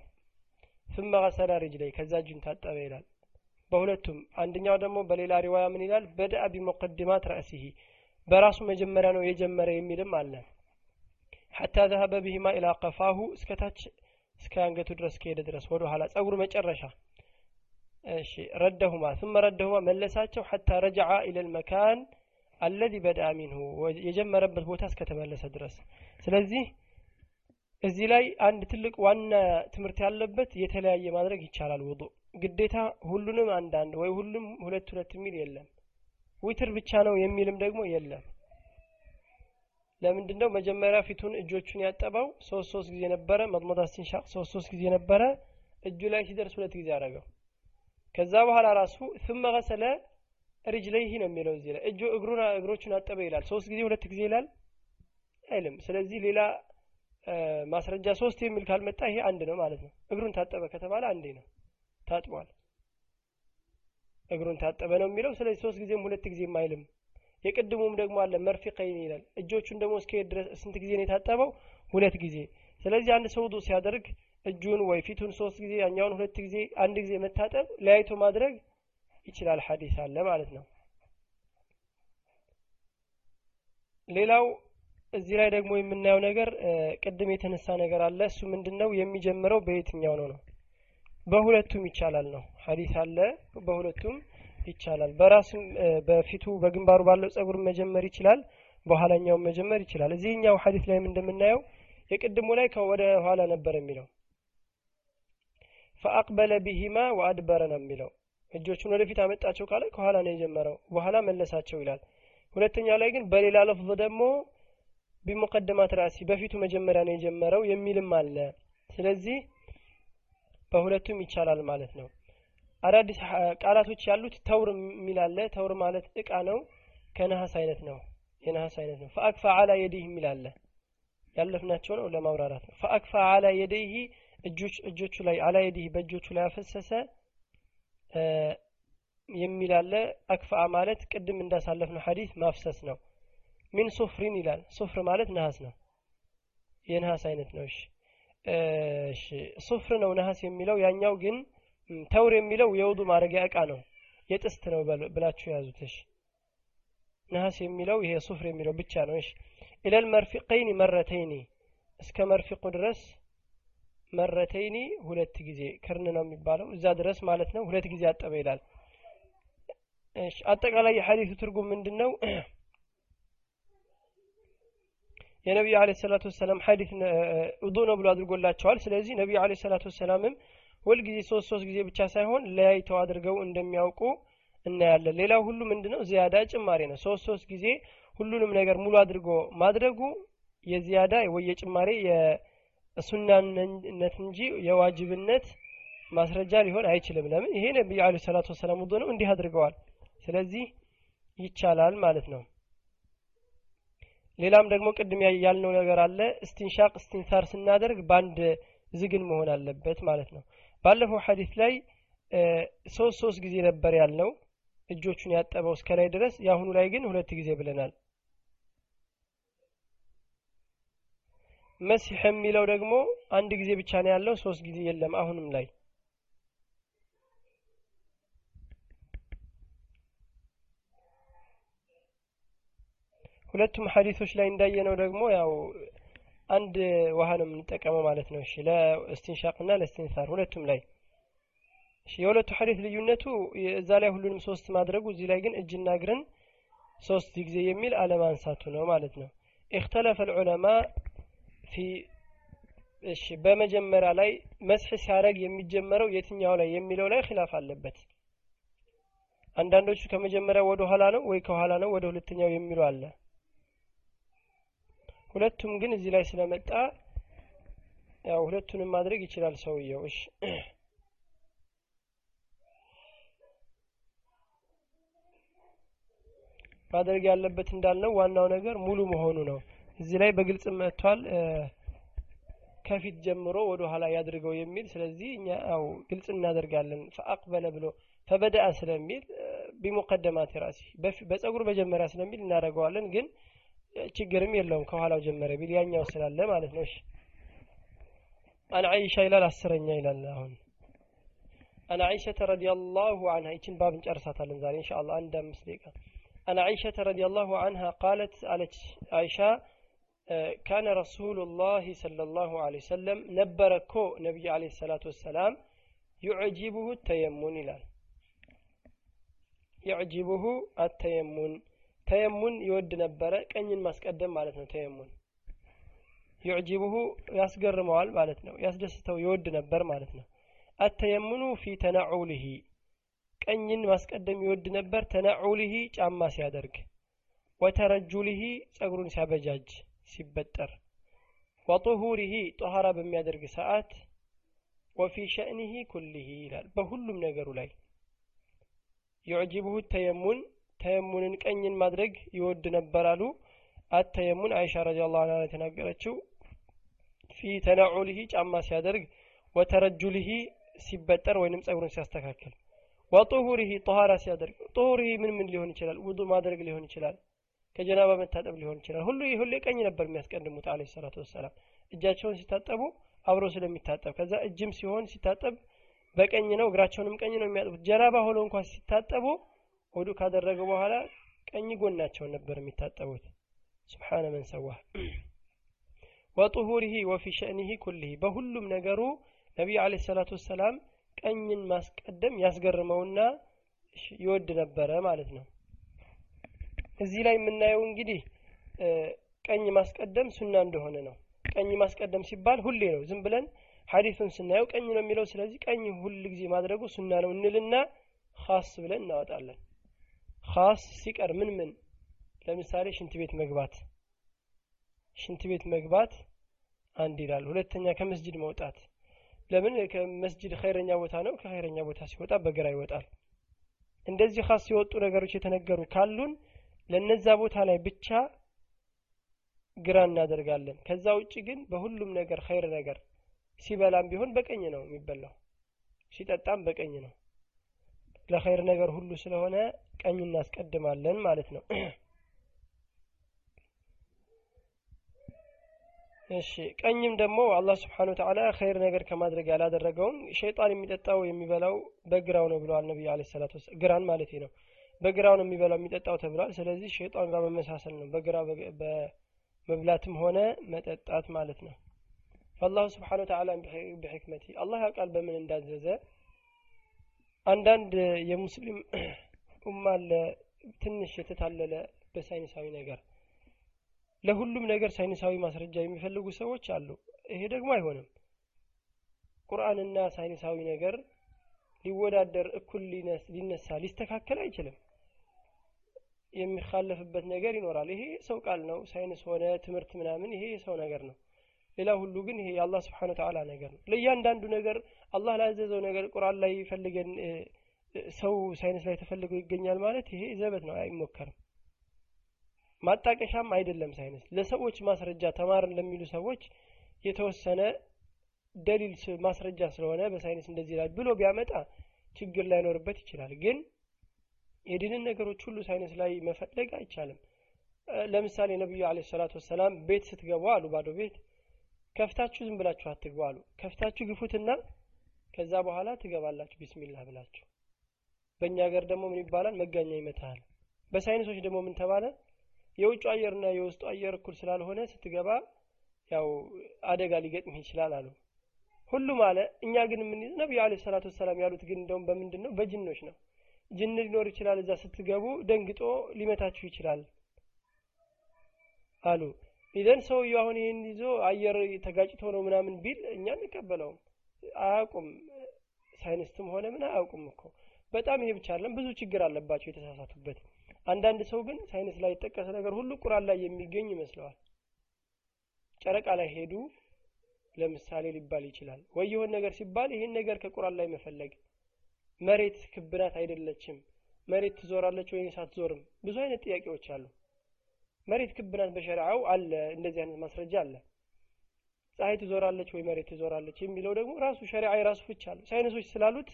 ثم غسل رجليه ከዛ እጁን ታጠበ ይላል በሁለቱም አንደኛው ደግሞ በሌላ ሪዋያ ምን ይላል በደአ ቢሙቀድማት ረእሲሂ በራሱ መጀመሪያ ነው የጀመረ የሚልም አለ። ሐታ ዘሀበ ብሂማ ኢላ ቀፋሁ እስከታች እስከ አንገቱ ድረስ ከሄደ ድረስ ወደ ኋላ ጸጉሩ መጨረሻ። እሺ ረደሁማ ثم ረደሁማ መለሳቸው። ሐታ ረጃዓ ኢለ መካን አለዚ በዳ ሚንሁ የጀመረበት ቦታ እስከተመለሰ ድረስ። ስለዚህ እዚህ ላይ አንድ ትልቅ ዋና ትምህርት ያለበት የተለያየ ማድረግ ይቻላል። ውጡ ግዴታ ሁሉንም አንዳንድ ወይ ሁሉም ሁለት ሁለት የሚል የለም። ዊትር ብቻ ነው የሚልም ደግሞ የለም ለምንድን ነው መጀመሪያ ፊቱን እጆቹን ያጠበው ሶስት ሶስት ጊዜ ነበረ መጥሞታ ስቲንሻቅ ሶስት ሶስት ጊዜ ነበረ እጁ ላይ ሲደርስ ሁለት ጊዜ አረገው ከዛ በኋላ ራሱ ثم غسل رجليه ነው የሚለው እዚህ ላይ እጁ እግሩን እግሮቹን አጠበ ይላል ሶስት ጊዜ ሁለት ጊዜ ይላል አይልም ስለዚህ ሌላ ማስረጃ ሶስት የሚል ካልመጣ ይሄ አንድ ነው ማለት ነው እግሩን ታጠበ ከተባለ አንዴ ነው ታጥቧል እግሩን ታጠበ ነው የሚለው። ስለዚህ ሶስት ጊዜም ሁለት ጊዜም አይልም። የቅድሙም ደግሞ አለ መርፊቀይን ይላል። እጆቹን ደግሞ እስከ ድረስ ስንት ጊዜ ነው የታጠበው? ሁለት ጊዜ። ስለዚህ አንድ ሰው ውዱ ሲያደርግ እጁን ወይ ፊቱን ሶስት ጊዜ ያኛውን ሁለት ጊዜ አንድ ጊዜ መታጠብ ለያይቶ ማድረግ ይችላል። ሐዲስ አለ ማለት ነው። ሌላው እዚህ ላይ ደግሞ የምናየው ነገር ቅድም የተነሳ ነገር አለ። እሱ ምንድን ነው የሚጀምረው በየትኛው ነው ነው በሁለቱም ይቻላል ነው። ሐዲስ አለ በሁለቱም ይቻላል። በራስም በፊቱ በግንባሩ ባለው ጸጉር መጀመር ይችላል በኋላኛውም መጀመር ይችላል። እዚህኛው ሐዲስ ላይም እንደምናየው የቅድሙ ላይ ወደ ኋላ ነበር የሚለው። ፈአቅበለ ቢሂማ ወአድበረ ነው የሚለው። እጆቹን ወደፊት አመጣቸው ካለ ከኋላ ነው የጀመረው በኋላ መለሳቸው ይላል። ሁለተኛው ላይ ግን በሌላ ለፍዝ ደግሞ ቢሙቀደማት ራሲ በፊቱ መጀመሪያ ነው የጀመረው የሚልም አለ። ስለዚህ በሁለቱም ይቻላል ማለት ነው። አዳዲስ ቃላቶች ያሉት ተውር የሚል አለ። ተውር ማለት እቃ ነው ከነሐስ አይነት ነው የነሐስ አይነት ነው። ፈአክፋ አላ የዲህ የሚል አለ። ያለፍናቸው ነው ለማብራራት ነው። ፈአክፋ አላ የደይህ እጆቹ ላይ አላ የዲህ በእጆቹ ላይ አፈሰሰ የሚል አለ። አክፋ ማለት ቅድም እንዳሳለፍ ነው ሐዲስ ማፍሰስ ነው። ሚን ሱፍሪን ይላል። ሱፍር ማለት ነሐስ ነው። የነሐስ አይነት ነው። እሺ ሱፍር ነው ነሐስ የሚለው። ያኛው ግን ተውር የሚለው የውዱ ማድረጊያ እቃ ነው የጥስት ነው ብላችሁ ያዙት እሺ ነሐስ የሚለው ይሄ ሱፍር የሚለው ብቻ ነው። እሺ ኢለል መርፊቀይኒ መረተይኒ እስከ መርፊቁ ድረስ መረተይኒ ሁለት ጊዜ። ክርን ነው የሚባለው እዛ ድረስ ማለት ነው። ሁለት ጊዜ አጠበ ይላል። አጠቃላይ የሐዲሱ ትርጉም ምንድን ነው የነቢዩ አለ ሰላቱ ወሰላም ሐዲስ ውዱ ነው ብሎ አድርጎላቸዋል። ስለዚህ ነቢዩ አለ ሰላቱ ወሰላምም ሁልጊዜ ሶስት ሶስት ጊዜ ብቻ ሳይሆን ለያይተው አድርገው እንደሚያውቁ እናያለን። ሌላው ሁሉ ምንድነው? ዚያዳ ጭማሪ ነው። ሶስት ሶስት ጊዜ ሁሉንም ነገር ሙሉ አድርጎ ማድረጉ የዚያዳ ወይ የጭማሬ የሱናነት እንጂ የዋጅብነት ማስረጃ ሊሆን አይችልም። ለምን? ይሄ ነቢዩ አለ ሰላቱ ወሰላም ውዱ ነው እንዲህ አድርገዋል። ስለዚህ ይቻላል ማለት ነው ሌላም ደግሞ ቅድም ያልነው ነገር አለ። እስቲንሻቅ እስቲንሳር ስናደርግ በአንድ ዝግን መሆን አለበት ማለት ነው። ባለፈው ሐዲስ ላይ ሶስት ሶስት ጊዜ ነበር ያልነው። እጆቹን ያጠበው እስከ ላይ ድረስ የአሁኑ ላይ ግን ሁለት ጊዜ ብለናል። መሲሕ የሚለው ደግሞ አንድ ጊዜ ብቻ ነው ያለው ሶስት ጊዜ የለም አሁንም ላይ ሁለቱም ሀዲሶች ላይ እንዳየነው ደግሞ ያው አንድ ውሃ ነው የምንጠቀመው ማለት ነው። እሺ ለእስቲንሻቅና ለእስቲንሳር ሁለቱም ላይ የሁለቱ ሀዲስ ልዩነቱ እዛ ላይ ሁሉንም ሶስት ማድረጉ፣ እዚህ ላይ ግን እጅና እግርን ሶስት ጊዜ የሚል አለማንሳቱ ነው ማለት ነው። ኢክተለፈ ልዑለማ ፊ እሺ፣ በመጀመሪያ ላይ መስሕ ሲያደርግ የሚጀመረው የትኛው ላይ የሚለው ላይ ኪላፍ አለበት። አንዳንዶቹ ከመጀመሪያ ወደ ኋላ ነው ወይ ከኋላ ነው ወደ ሁለተኛው የሚሉ አለ። ሁለቱም ግን እዚህ ላይ ስለመጣ ያው ሁለቱንም ማድረግ ይችላል ሰውየው። እሺ። ማድረግ ያለበት እንዳልነው ዋናው ነገር ሙሉ መሆኑ ነው። እዚህ ላይ በግልጽ መጥቷል። ከፊት ጀምሮ ወደ ኋላ ያድርገው የሚል ስለዚህ እኛ ያው ግልጽ እናደርጋለን። ፈአቅበለ ብሎ ፈበደአ ስለሚል ቢሙቀደማት ራሲ በጸጉር መጀመሪያ ስለሚል እናደርገዋለን። ግን ችግርም የለውም ከኋላው ጀመረ ቢል ያኛው ስላለ ማለት ነው እሺ አን አይሻ ይላል አስረኛ ይላል አሁን አን አይሸተ ረዲየላሁ አንሃ ይችን ባብ እንጨርሳታለን ዛሬ ኢንሻአላህ አንድ አምስት ደቂቃ አን አይሸተ ረዲየላሁ አንሃ ቃለት አለች አይሻ كان رسول الله صلى الله عليه وسلم نبركو نبي عليه الصلاة والسلام يعجبه التيمم ይላል يعجبه التيمن ተየሙን ይወድ ነበረ ቀኝን ማስቀደም ማለት ነው ተየሙን። ዩዕጂቡሁ ያስገርመዋል ማለት ነው ያስደስተው ይወድ ነበር ማለት ነው። አተየሙኑ ፊ ተናዑሊሂ ቀኝን ማስቀደም ይወድ ነበር ተናዑሊሂ ጫማ ሲያደርግ ወተረጁሊሂ ጸጉሩን ሲያበጃጅ ሲበጠር ወጡሁሪሂ ጦሃራ በሚያደርግ ሰዓት ወፊ ሸእኒሂ ኩሊሂ ይላል። በሁሉም ነገሩ ላይ ዩዕጂቡሁ ተየሙን ተየሙንን ቀኝን ማድረግ ይወድ ነበር አሉ። አተየሙን አይሻ ረዲየላሁ ዐንሃ የተናገረችው ፊ ተናዑሊሂ ጫማ ሲያደርግ ወተረጁሊሂ ሲበጠር ወይንም ጸጉሩን ሲያስተካክል ወጡሁሪሂ ጦሃራ ሲያደርግ ጡሁሪሂ ምን ምን ሊሆን ይችላል? ውዱ ማድረግ ሊሆን ይችላል ከጀናባ መታጠብ ሊሆን ይችላል። ሁሉ ሁሌ ቀኝ ነበር የሚያስቀድሙት አለ ሰላቱ ወሰላም። እጃቸውን ሲታጠቡ አብሮ ስለሚታጠብ ከዛ እጅም ሲሆን ሲታጠብ በቀኝ ነው እግራቸውንም ቀኝ ነው የሚያጥቡት። ጀናባ ሆኖ እንኳን ሲታጠቡ ወዱ ካደረገ በኋላ ቀኝ ጎናቸውን ነበር የሚታጠቡት። ስብሓነ መን ሰዋህ ወጡሁሪሂ ወፊ ሸእኒሂ ኩልሂ። በሁሉም ነገሩ ነቢዩ አለ ሰላቱ ወሰላም ቀኝን ማስቀደም ያስገርመውና ይወድ ነበረ ማለት ነው። እዚህ ላይ የምናየው እንግዲህ ቀኝ ማስቀደም ሱና እንደሆነ ነው። ቀኝ ማስቀደም ሲባል ሁሌ ነው። ዝም ብለን ሀዲሱን ስናየው ቀኝ ነው የሚለው ስለዚህ ቀኝ ሁል ጊዜ ማድረጉ ሱና ነው እንልና ካስ ብለን እናወጣለን ካስ ሲቀር ምን ምን? ለምሳሌ ሽንት ቤት መግባት። ሽንት ቤት መግባት አንድ ይላል። ሁለተኛ ከመስጅድ መውጣት። ለምን? ከመስጅድ ኸይረኛ ቦታ ነው። ከኸይረኛ ቦታ ሲወጣ በግራ ይወጣል። እንደዚህ ካስ ሲወጡ ነገሮች የተነገሩ ካሉን ለነዛ ቦታ ላይ ብቻ ግራ እናደርጋለን። ከዛ ውጭ ግን በሁሉም ነገር ኸይር ነገር ሲበላም ቢሆን በቀኝ ነው የሚበላው። ሲጠጣም በቀኝ ነው ለኸይር ነገር ሁሉ ስለሆነ ቀኝ እናስቀድማለን ማለት ነው። እሺ ቀኝም ደግሞ አላህ ስብሓን ወተዓላ ኸይር ነገር ከማድረግ ያላደረገውን ሸይጣን የሚጠጣው የሚበላው በግራው ነው ብለዋል ነቢዩ አለ ሰላት ግራን ማለት ነው። በግራው ነው የሚበላው የሚጠጣው ተብሏል። ስለዚህ ሸይጣን ጋር መመሳሰል ነው። በግራ በመብላትም ሆነ መጠጣት ማለት ነው። ፈአላሁ ስብሓን ወተዓላ ብሕክመቲ አላህ ያውቃል በምን እንዳዘዘ አንዳንድ የሙስሊም ኡማ ትንሽ የተታለለ በሳይንሳዊ ነገር። ለሁሉም ነገር ሳይንሳዊ ማስረጃ የሚፈልጉ ሰዎች አሉ። ይሄ ደግሞ አይሆንም። ቁርአንና ሳይንሳዊ ነገር ሊወዳደር እኩል ሊነሳ ሊስተካከል አይችልም። የሚካለፍበት ነገር ይኖራል። ይሄ ሰው ቃል ነው ሳይንስ ሆነ ትምህርት ምናምን ይሄ የሰው ነገር ነው። ሌላ ሁሉ ግን ይሄ የአላህ ስብሓን ነገር ነው። ለእያንዳንዱ ነገር አላህ ላዘዘው ነገር ቁርአን ላይ ፈልገን ሰው ሳይንስ ላይ ተፈልገው ይገኛል ማለት ይሄ ዘበት ነው። አይሞከርም። ማጣቀሻም አይደለም ሳይንስ። ለሰዎች ማስረጃ ተማርን ለሚሉ ሰዎች የተወሰነ ደሊል ማስረጃ ስለሆነ በሳይንስ እንደዚህ ይላል ብሎ ቢያመጣ ችግር ላይኖርበት ይችላል። ግን የዲንን ነገሮች ሁሉ ሳይንስ ላይ መፈለግ አይቻልም። ለምሳሌ ነቢዩ عليه الصلاة والسلام ቤት ስትገቡ አሉ ባዶ ቤት ከፍታችሁ ዝም ብላችሁ አትግቡ አሉ። ከፍታችሁ ግፉትና ከዛ በኋላ ትገባላችሁ ቢስሚላህ ብላችሁ። በእኛ ሀገር ደግሞ ምን ይባላል? መጋኛ ይመታል። በሳይንሶች ደግሞ ምን ተባለ? የውጭ አየርና የውስጡ አየር እኩል ስላልሆነ ስትገባ ያው አደጋ ሊገጥምህ ይችላል አሉ። ሁሉም አለ። እኛ ግን የምንይዝ ነቢዩ አለ ሰላቱ ወሰላም ያሉት ግን እንደውም በምንድን ነው? በጅኖች ነው። ጅን ሊኖር ይችላል። እዛ ስትገቡ ደንግጦ ሊመታችሁ ይችላል አሉ። ኢዘን ሰውየው አሁን ይህን ይዞ አየር ተጋጭቶ ነው ምናምን ቢል እኛ እንቀበለውም አያውቁም። ሳይንስትም ሆነ ምን አያውቁም እኮ። በጣም ይሄ ብቻ አለም ብዙ ችግር አለባቸው የተሳሳቱበት። አንዳንድ ሰው ግን ሳይንስ ላይ የጠቀሰ ነገር ሁሉ ቁርአን ላይ የሚገኝ ይመስለዋል። ጨረቃ ላይ ሄዱ ለምሳሌ ሊባል ይችላል። ወይ የሆን ነገር ሲባል ይሄን ነገር ከቁርአን ላይ መፈለግ። መሬት ክብ ናት አይደለችም። መሬት ትዞራለች ወይ ሳትዞርም ብዙ አይነት ጥያቄዎች አሉ። መሬት ክብ ናት በሸሪዓው አለ እንደዚህ አይነት ማስረጃ አለ ፀሐይ ትዞራለች ወይ መሬት ትዞራለች የሚለው ደግሞ ራሱ ሸሪዓ የራሱ ፍች አለ ሳይንሶች ስላሉት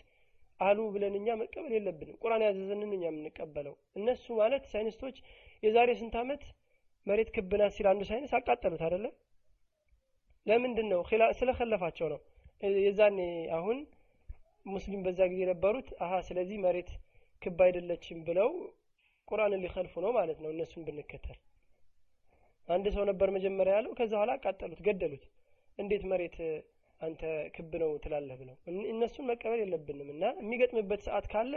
አሉ ብለን እኛ መቀበል የለብንም። ቁርአን ያዘዘንን እኛ የምንቀበለው። እነሱ ማለት ሳይንስቶች የዛሬ ስንት አመት መሬት ክብ ናት ሲል አንዱ ሳይንስ አቃጠሉት አይደለም ለምንድን ነው ስለከለፋቸው ነው። የዛኔ አሁን ሙስሊም በዛ ጊዜ የነበሩት አሀ ስለዚህ መሬት ክብ አይደለችም ብለው ቁርአንን ሊከልፉ ነው ማለት ነው። እነሱን ብንከተል አንድ ሰው ነበር መጀመሪያ ያለው ከዛ በኋላ አቃጠሉት ገደሉት እንዴት መሬት አንተ ክብ ነው ትላለህ ብለው? እነሱን መቀበል የለብንም እና የሚገጥምበት ሰዓት ካለ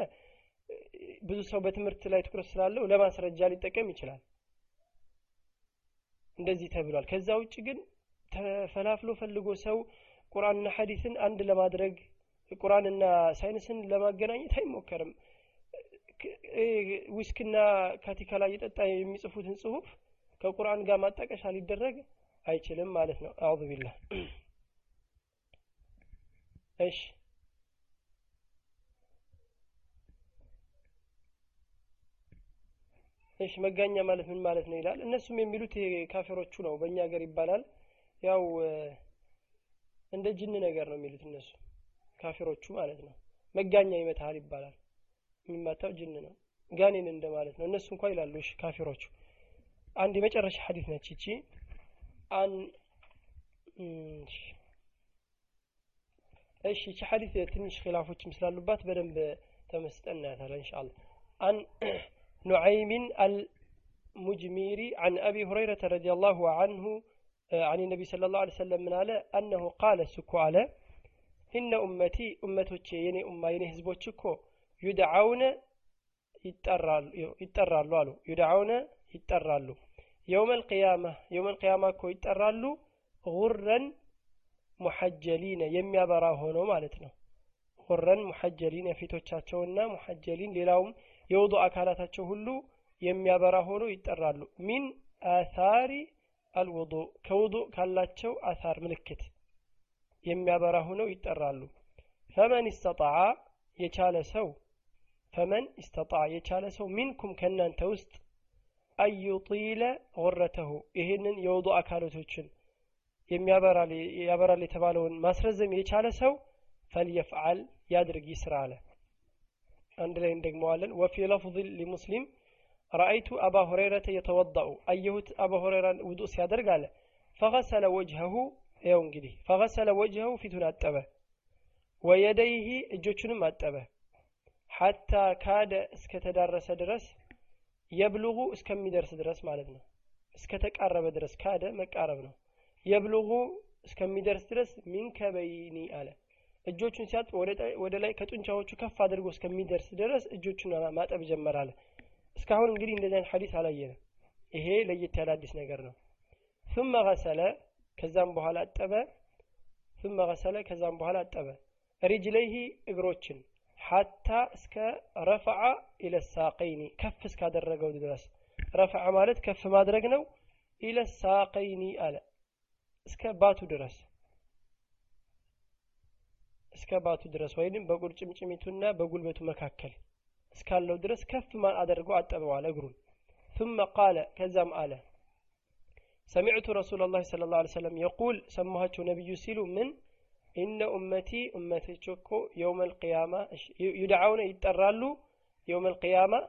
ብዙ ሰው በትምህርት ላይ ትኩረት ስላለው ለማስረጃ ሊጠቀም ይችላል። እንደዚህ ተብሏል። ከዛ ውጭ ግን ተፈላፍሎ ፈልጎ ሰው ቁርአንና ሐዲስን አንድ ለማድረግ ቁርአንና ሳይንስን ለማገናኘት አይሞከርም። ዊስክና ካቲካላ እየጠጣ የሚጽፉትን ጽሁፍ ከቁርአን ጋር ማጣቀሻ ሊደረግ አይችልም ማለት ነው። አዑዙ ቢላህ። እሺ። እሺ መጋኛ ማለት ምን ማለት ነው ይላል? እነሱም የሚሉት ካፊሮቹ ነው በእኛ ሀገር ይባላል። ያው እንደ ጅን ነገር ነው የሚሉት እነሱ ካፊሮቹ ማለት ነው። መጋኛ ይመታል ይባላል። የሚመታው ጅን ነው ጋኔን እንደማለት ነው። እነሱ እንኳ ይላሉ እሺ ካፊሮቹ። አንድ የመጨረሻ ሐዲስ ነች እቺ አን እሺ እቺ ሐዲስ ትንሽ ኺላፎችም ስላሉባት በደንብ ተመስጠን እናያታለን ኢንሻአላህ አን نعيم المجميري عن أبي هريرة رضي الله عنه عن النبي صلى الله عليه وسلم من على أنه قال سكو على إن أمتي أمتك يني أمة يني هزبوتشكو يدعون يترالو አሉ يدعون ይጠራሉ የውመል ቅያማ የውመል ቅያማ እኮ ይጠራሉ። ጉረን ሙሐጀሊነ የሚያበራ ሆነው ማለት ነው። ሁረን ሙሐጀሊን የፊቶቻቸውና ሙሐጀሊን ሌላውም የውዱ አካላታቸው ሁሉ የሚያበራ ሆኖ ይጠራሉ። ሚን አሳሪ አልውዱ ከውዱ ካላቸው አሳር ምልክት የሚያበራ ሆነው ይጠራሉ። ፈመን እስተጣዓ የቻለ ሰው ፈመን እስተጣዓ የቻለ ሰው ሚንኩም ከእናንተ ውስጥ አዩጢለ ጉረተሁ ይህንን የውዱ አካላቶችን ያበራል የተባለውን ማስረዘም የቻለ ሰው ፈልየፍዓል ያድርግ ይስራ አለ። አንድ ላይ እንደግመዋለን። ወፊ ለፍظ ሊሙስሊም ረአይቱ አባ ሁረይረተ የተወዳኡ። አየሁት አባ ሁረይራን ውዱእ ሲያደርግ አለ። ፈገሰለ ወጅሀሁ ያው እንግዲህ ፈገሰለ ወጅሀሁ ፊቱን አጠበ። ወየደይህ እጆቹንም አጠበ። ሐታ ካደ እስከተዳረሰ ድረስ የብሉጉ እስከሚደርስ ድረስ ማለት ነው እስከተቃረበ ድረስ ካደ መቃረብ ነው የብሉጉ እስከሚደርስ ድረስ ሚንከበይኒ አለ እጆቹን ሲያጥብ ወደ ላይ ከጡንቻዎቹ ከፍ አድርጎ እስከሚደርስ ድረስ እጆቹን ማጠብ ጀመራለ እስካሁን እንግዲህ እንደዚህ አይነት ሐዲስ አላየንም ይሄ ለየት ያለ አዲስ ነገር ነው ثم غسل ከዛም በኋላ አጠበ ثم غسل ከዛም በኋላ አጠበ ሪጅለይህ እግሮችን ሐታ እስከ ረፈዓ ኢለ ሳቀይኒ ከፍ እስካደረገው ድረስ ረፈዓ ማለት ከፍ ማድረግ ነው ኢለ ሳቀይኒ አለ እስከ ባቱ ድረስ እስከ ባቱ ድረስ ወይንም በቁርጭምጭሚቱና በጉልበቱ መካከል እስካለው ድረስ ከፍ አድርጎ አጠበዋል እግሩን ثم قال ከዛም አለ سمعت رسول الله صلى الله عليه وسلم يقول سمعته نبي سيلو من إن أمتي أمتي شكو يوم القيامة يدعون يترالو يوم القيامة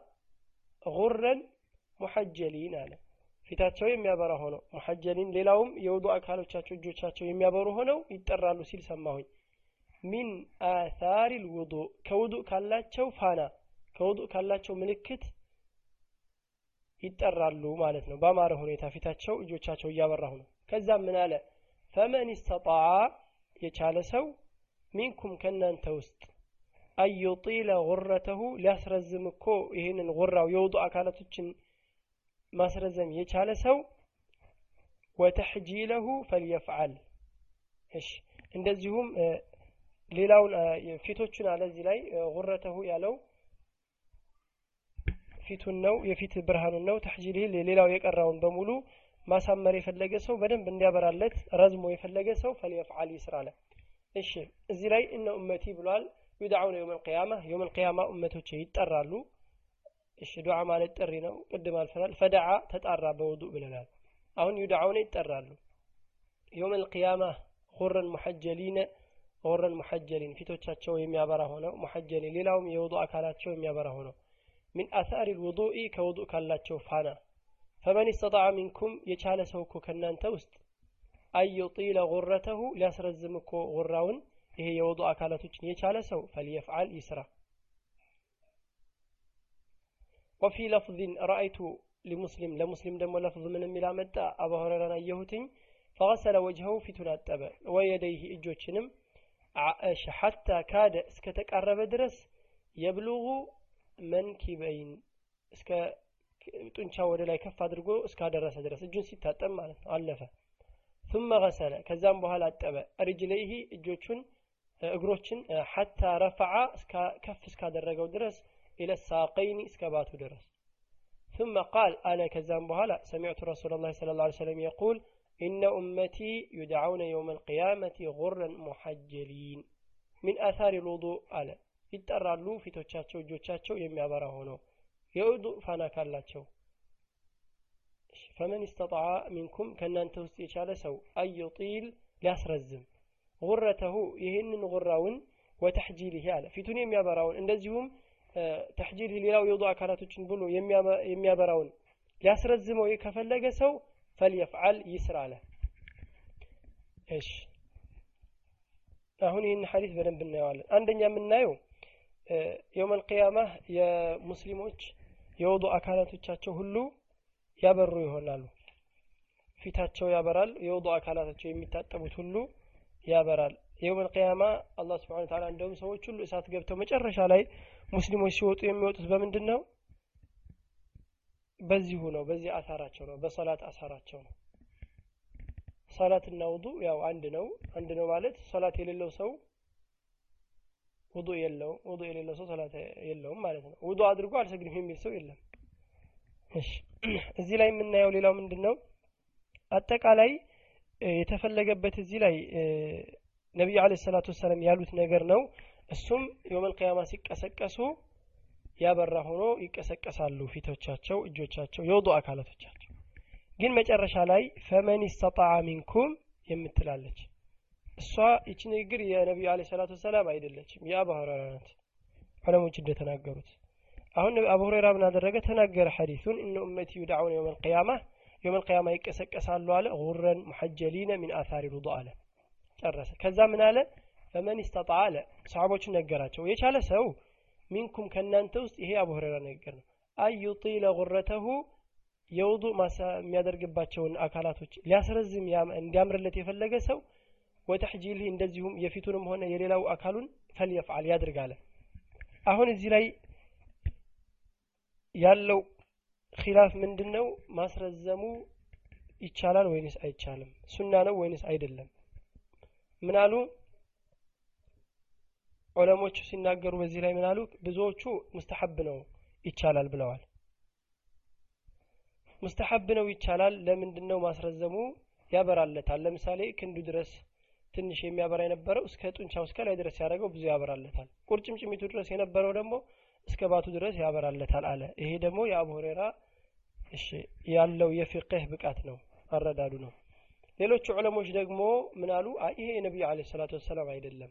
غرا محجلين على ፊታቸው የሚያበራ ሆነው ሙሐጀሊን ሌላውም የውዱ አካሎቻቸው እጆቻቸው የሚያበሩ ሆነው ይጠራሉ ሲል ሰማሁኝ ሚን አታሪ ልውዱ ከውዱ ካላቸው ፋና ከውዱ ካላቸው ምልክት ይጠራሉ ማለት ነው በአማረ ሁኔታ ፊታቸው እጆቻቸው እያበራሁ ነው ከዛም ምን አለ ፈመን ስተጣዓ የቻለ ሰው ሚንኩም ከእናንተ ውስጥ አዩጢለ ጉረተሁ ሊያስረዝም እኮ ይህንን ጉራው የውዱ አካላቶችን ማስረዘም የቻለ ሰው ወተሕጂለሁ ፈልየፍዓል እሺ እንደዚሁም ሌላውን ፊቶቹን አለ እዚህ ላይ ጉረተሁ ያለው ፊቱን ነው የፊት ብርሃኑን ነው። ተሕጂልህ ሌላው የቀራውን በሙሉ ማሳመር የፈለገ ሰው በደንብ እንዲያበራለት ረዝሞ የፈለገ ሰው ፈልየፍዓል ይስራለ እሺ እዚህ ላይ እነ ኡመቲ ብሏል ዩድዓውነ የውም ልቅያማ የውም ልቅያማ ኡመቶች ይጠራሉ። እሺ ዱዓ ማለት ጥሪ ነው። ቅድም አልፈናል። ፈደዓ ተጣራ በውዱእ ብለናል። አሁን ዩድዓውነ ይጠራሉ። የውም ልቅያማ ሁረን ሙሐጀሊነ ሁረን ሙሐጀሊን ፊቶቻቸው የሚያበራ ሆነው ሙሐጀሊን ሌላውም የውዱ አካላቸው የሚያበራ ሆነው። ሚን አሳሪ ልውዱኢ ከውዱእ ካላቸው ፋና ፈመን istطاع ሚንኩም የቻለ ሰው እኮ ከእናንተ ውስጥ አዩጢለ ጉረተሁ ሊያስረዝም እኮ ጉራውን ይሄ የውዱ አካላቶችን የቻለ ሰው ፈልየፍዓል ይስራ ወፊ ለፍዝን ረአይቱ ሊሙስሊም ለሙስሊም ደግሞ ለፍዝ ምን የሚል አመጣ አባ ሁረራን አየሁትኝ ፈገሰለ ወጅኸው ፊቱን አጠበ ወየደይህ እጆችንም ሐታ ካደ እስከተቃረበ ድረስ የብሉጉ መንኪበይን እስከ ጡንቻ ወደ ላይ ከፍ አድርጎ እስካደረሰ ድረስ እጁን ሲታጠብ ማለት ነው አለፈ ثم غسل ከዛም በኋላ አጠበ ሪጅለይህ እጆቹን እግሮችን ሐታ ረፈዓ ከፍ እስካደረገው ድረስ ኢለ ሳቀይኒ እስከ ባቱ ድረስ ثم قال أنا كزام بهلا سمعت رسول الله صلى الله عليه وسلم يقول إن أمتي يدعون يوم القيامة غرا محجلين من آثار الوضوء على ይጠራሉ ፊቶቻቸው እጆቻቸው የሚያበራ ሆነው የውዱእ ፋና ካላቸው ፈመን ስተጣዓ ሚንኩም ከእናንተ ውስጥ የቻለ ሰው አዩጢል ሊያስረዝም ጉረተሁ ይህንን ጉራውን ወተሕጂልህ አለ ፊቱን የሚያበራውን እንደዚሁም ተሕጂል ሌላው የውዱ አካላቶችን ብሎ የሚያበራውን ሊያስረዝመው ከፈለገ ሰው ፈልየፍዓል ይስራ አለ እሺ አሁን ይህን ሐዲስ በደንብ እናየዋለን አንደኛ የምናየው የውም አልቅያማ የሙስሊሞች የውዱ አካላቶቻቸው ሁሉ ያበሩ ይሆናሉ። ፊታቸው ያበራል የውዱ አካላታቸው የሚታጠቡት ሁሉ ያበራል። የውም አልቅያማ አላህ ስብሓን ተዓላ እንደውም ሰዎች ሁሉ እሳት ገብተው መጨረሻ ላይ ሙስሊሞች ሲወጡ የሚወጡት በምንድን ነው በዚሁ ነው በዚህ አሳራቸው ነው በሰላት አሳራቸው ነው። ሰላትና ውዱ ያው አንድ ነው። አንድ ነው ማለት ሰላት የሌለው ሰው ውዱ የለውም ውዱ የሌለው ሰው ሰላት የለውም ማለት ነው። ውዱ አድርጎ አልሰግድም የሚል ሰው የለም። እዚህ ላይ የምናየው ሌላው ምንድን ነው አጠቃላይ የተፈለገበት እዚህ ላይ ነቢዩ አለ ሰላቱ ወሰላም ያሉት ነገር ነው። እሱም የውመል ቅያማ ሲቀሰቀሱ ያበራ ሆኖ ይቀሰቀሳሉ ፊቶቻቸው እጆቻቸው የውዱ አካላቶቻቸው። ግን መጨረሻ ላይ فمن استطاع منكم የምትላለች እሷ ይቺ ንግግር የነቢዩ عليه الصلاة والسلام አይደለችም። የአቡ ሁረይራ ናት። ዑለሞች እንደተናገሩት አሁን አቡ ሁረይራ ምን አደረገ? ተናገረ ሐዲሱን إن أمتي يدعون يوم القيامة يوم القيامة ይቀሰቀሳሉ አለ። غرا محجلين من آثار الوضوء አለ። ጨረሰ። ከዛ ምን አለ? فمن استطاع አለ። ሰሓቦቹን ነገራቸው። የቻለ ሰው منكم ከእናንተ ውስጥ ይሄ አቡ ሁረይራ ንግግር ነው። አዩጢለ ጉረተሁ የውዱ የሚያደርግባቸውን አካላቶች ሊያስረዝም እንዲያምርለት የፈለገ ሰው ወተሕጂልህ እንደዚሁም የፊቱንም ሆነ የሌላው አካሉን ፈልየፍዓል ያድርጋለ አሁን እዚህ ላይ ያለው ኪላፍ ምንድን ነው ማስረዘሙ ይቻላል ወይንስ አይቻልም? ሱና ነው ወይንስ አይደለም? ምን አሉ? ዑለሞቹ ሲናገሩ በዚህ ላይ ምን አሉ? ብዙዎቹ ሙስተሐብ ነው ይቻላል ብለዋል። ሙስተሐብ ነው ይቻላል ለምንድን ነው ማስረዘሙ ያበራለታል? ለምሳሌ ክንዱ ድረስ ትንሽ የሚያበራ የነበረው እስከ ጡንቻው እስከ ላይ ድረስ ያደረገው ብዙ ያበራለታል። ቁርጭምጭሚቱ ድረስ የነበረው ደግሞ እስከ ባቱ ድረስ ያበራለታል አለ። ይሄ ደግሞ የአቡ ሁሬራ ያለው የፊቅህ ብቃት ነው አረዳዱ ነው። ሌሎቹ ዑለሞች ደግሞ ምን አሉ? ይሄ የነቢዩ አለ ሰላቱ ወሰላም አይደለም።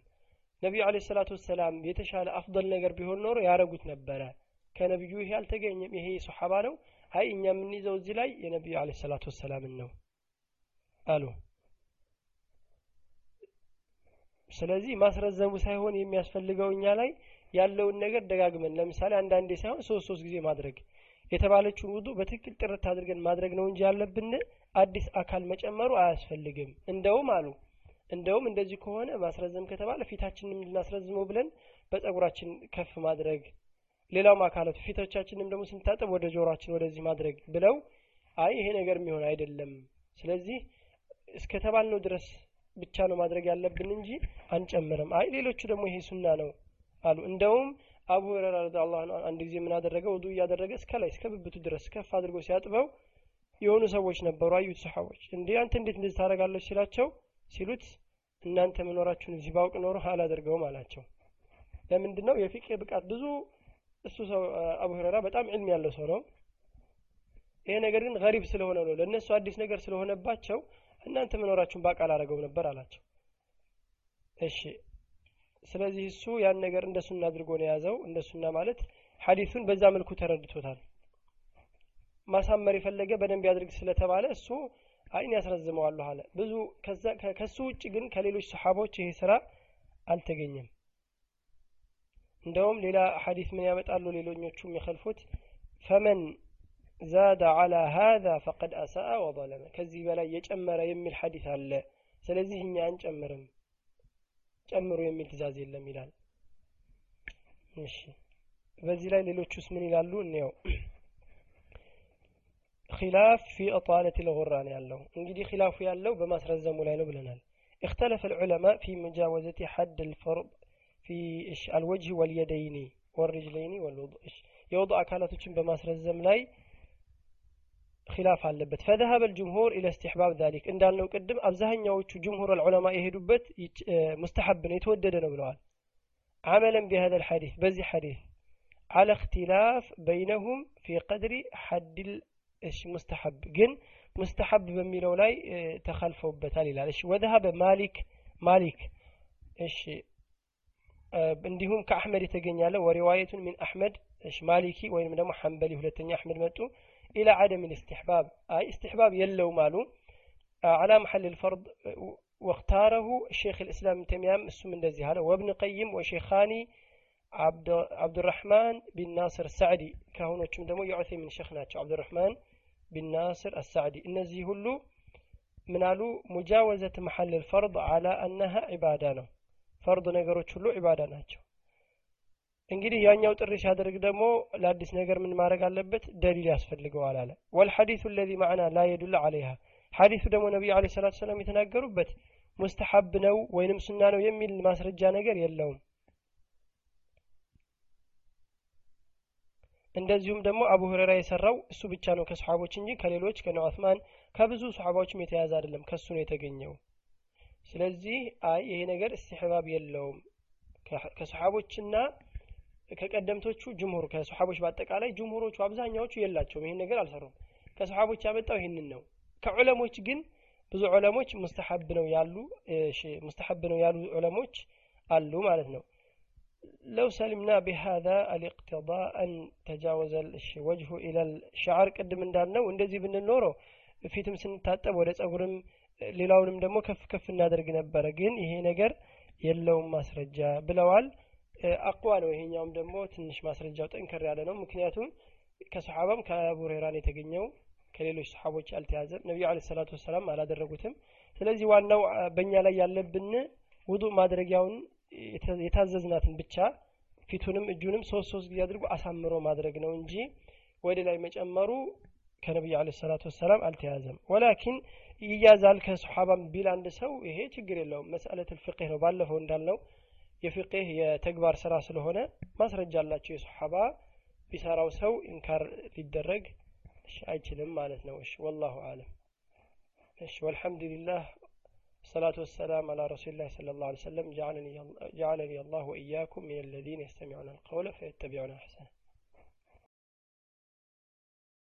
ነቢዩ አለ ሰላቱ ወሰላም የተሻለ አፍضል ነገር ቢሆን ኖሮ ያረጉት ነበረ። ከነቢዩ ይሄ አልተገኘም። ይሄ ሶሓባ ነው። አይ እኛ የምንይዘው እዚህ ላይ የነቢዩ አለ ሰላቱ ወሰላምን ነው አሉ ስለዚህ ማስረዘሙ ሳይሆን የሚያስፈልገው እኛ ላይ ያለውን ነገር ደጋግመን ለምሳሌ አንዳንዴ ሳይሆን ሶስት ሶስት ጊዜ ማድረግ። የተባለችውን ውዱ በትክክል ጥርት አድርገን ማድረግ ነው እንጂ ያለብን አዲስ አካል መጨመሩ አያስፈልግም። እንደውም አሉ እንደውም እንደዚህ ከሆነ ማስረዘም ከተባለ ፊታችንም ልናስረዝመው ብለን በጸጉራችን ከፍ ማድረግ ሌላውም አካላት ፊቶቻችንም ደግሞ ስንታጠብ ወደ ጆሮችን ወደዚህ ማድረግ ብለው አይ ይሄ ነገር የሚሆን አይደለም። ስለዚህ እስከተባልነው ድረስ ብቻ ነው ማድረግ ያለብን እንጂ አንጨምርም። አይ ሌሎቹ ደግሞ ይሄ ሱና ነው አሉ። እንደውም አቡ ሁረራ ረዲየላሁ ዐንሁ አንድ ጊዜ ምን አደረገ? ውዱ እያደረገ እስከ ላይ እስከ ብብቱ ድረስ ከፍ አድርጎ ሲያጥበው የሆኑ ሰዎች ነበሩ። አዩት ሰሓቦች እንዴ አንተ እንዴት እንደዚህ ታደርጋለች ሲላቸው ሲሉት እናንተ መኖራችሁን እዚህ ባውቅ ኖሮ አላደርገውም አላቸው። ለምንድን ነው የፊቅህ ብቃት ብዙ እሱ ሰው አቡ ሁረራ በጣም ዕልም ያለው ሰው ነው። ይሄ ነገር ግን ገሪብ ስለሆነ ነው። ለእነሱ አዲስ ነገር ስለሆነባቸው እናንተ መኖራችሁን ባውቅ አላደረገውም ነበር አላቸው። እሺ ስለዚህ እሱ ያን ነገር እንደ ሱና አድርጎ ነው የያዘው። እንደ ሱና ማለት ሐዲሱን በዛ መልኩ ተረድቶታል። ማሳመር የፈለገ በደንብ ያድርግ ስለተባለ እሱ አይን ያስረዝመዋለሁ አለ። ብዙ ከሱ ውጭ ግን ከሌሎች ሰሓቦች ይሄ ስራ አልተገኘም። እንደውም ሌላ ሐዲስ ምን ያመጣሉ? ሌሎኞቹ የሚከልፉት ፈመን زاد على هذا فقد أساء وظلم. كذب لا يجمر يم الحديث الله سلزه إني أن جمر جمر يم التزاز إلا ميلان ماشي. فزيلا للو تشوس من إلا اللو خلاف في أطالة الغران يالله انجدي خلاف يالله بما سرزم لا بلنال اختلف العلماء في مجاوزة حد الفرض في الوجه واليدين والرجلين والوضع يوضع كالاتوشن بما سرزم لاي خلاف على بيت فذهب الجمهور إلى استحباب ذلك. ان دال قدم ابزهن جمهور العلماء يهدبت آه، مستحب ان يتودد عملا بهذا الحديث بزي حديث. على اختلاف بينهم في قدر حد إيش مستحب. جن مستحب بميلو لاي آه، تخلفوا بتال إلى إيش؟ وذهب مالك مالك. إيش؟ آه، عندهم كأحمد يتجنى له ورواية من أحمد إيش؟ مالكي وين من حنبلي ولتني أحمد متو إلى عدم الاستحباب. أي استحباب يلو مالو. آه، على محل الفرض آه، واختاره الشيخ الإسلام من تميام السمن هذا وابن قيم وشيخاني عبد عبد الرحمن بن ناصر السعدي. كهونو تشمدمو يعثي من شيخنا عبد الرحمن بن ناصر السعدي. إن هلو منالو مجاوزة محل الفرض على أنها عبادانه فرض نقروا كله عبادانه እንግዲህ ያኛው ጥሪ ሲያደርግ ደግሞ ለአዲስ ነገር ምን ማድረግ አለበት? ደሊል ያስፈልገዋል አለ። ወልሐዲሱ ለዚ ማዕና ላ የዱል አለይሃ ሐዲሱ ደግሞ ነቢዩ አለ ሰላት ሰላም የተናገሩበት ሙስተሐብ ነው ወይንም ሱና ነው የሚል ማስረጃ ነገር የለውም። እንደዚሁም ደግሞ አቡ ሁረራ የሰራው እሱ ብቻ ነው ከሰሓቦች እንጂ ከሌሎች ከነ ዑስማን ከብዙ ሰሓባዎችም የተያዘ አይደለም። ከሱ ነው የተገኘው። ስለዚህ አይ ይሄ ነገር እስትሕባብ የለውም። ከሰሓቦችና ከቀደምቶቹ ጅምሁር ከሰሓቦች በአጠቃላይ ጅምሁሮቹ አብዛኛዎቹ የላቸውም ይህን ነገር አልሰሩም ከሰሓቦች ያመጣው ይህንን ነው ከዑለሞች ግን ብዙ ዑለሞች ሙስተሐብ ነው ያሉ ሙስተሐብ ነው ያሉ ዑለሞች አሉ ማለት ነው لو سلمنا بهذا الاقتضاء أن تجاوز الوجه إلى الشعر قدم እንዳልነው እንደዚህ ብንኖረው ፊትም ስንታጠብ ወደ ጸጉርም ሌላውንም ደግሞ ከፍ ከፍ እናደርግ ነበረ ግን ይሄ ነገር የለውም ማስረጃ ብለዋል አቋ ነው ይሄኛውም ደግሞ ትንሽ ማስረጃው ጠንከር ያለ ነው። ምክንያቱም ከሰሓባም ከአቡ ሁሬራን የተገኘው ከሌሎች ሰሓቦች አልተያዘ ነቢዩ አለ ሰላቱ ወሰላም አላደረጉትም። ስለዚህ ዋናው በእኛ ላይ ያለብን ውዱእ ማድረጊያውን የታዘዝናትን ብቻ ፊቱንም እጁንም ሶስት ሶስት ጊዜ አድርጎ አሳምሮ ማድረግ ነው እንጂ ወደ ላይ መጨመሩ ከነቢዩ አለ ሰላቱ ወሰላም አልተያዘም። ወላኪን ይያዛል ከሰሓባም ቢል አንድ ሰው ይሄ ችግር የለውም። መስአለት ልፍቅህ ነው ባለፈው እንዳልነው የፍቅህ የተግባር ስራ ስለሆነ ማስረጃ አላቸው የሰሓባ ቢሰራው ሰው ኢንካር ሊደረግ አይችልም ማለት ነው እሺ ወላሁ አለም እሺ ወልሐምዱሊላህ الصلاة والسلام على رسول الله صلى الله عليه وسلم جعلني, جعلني الله وإياكم من الذين يستمعون القول فيتبعون أحسنه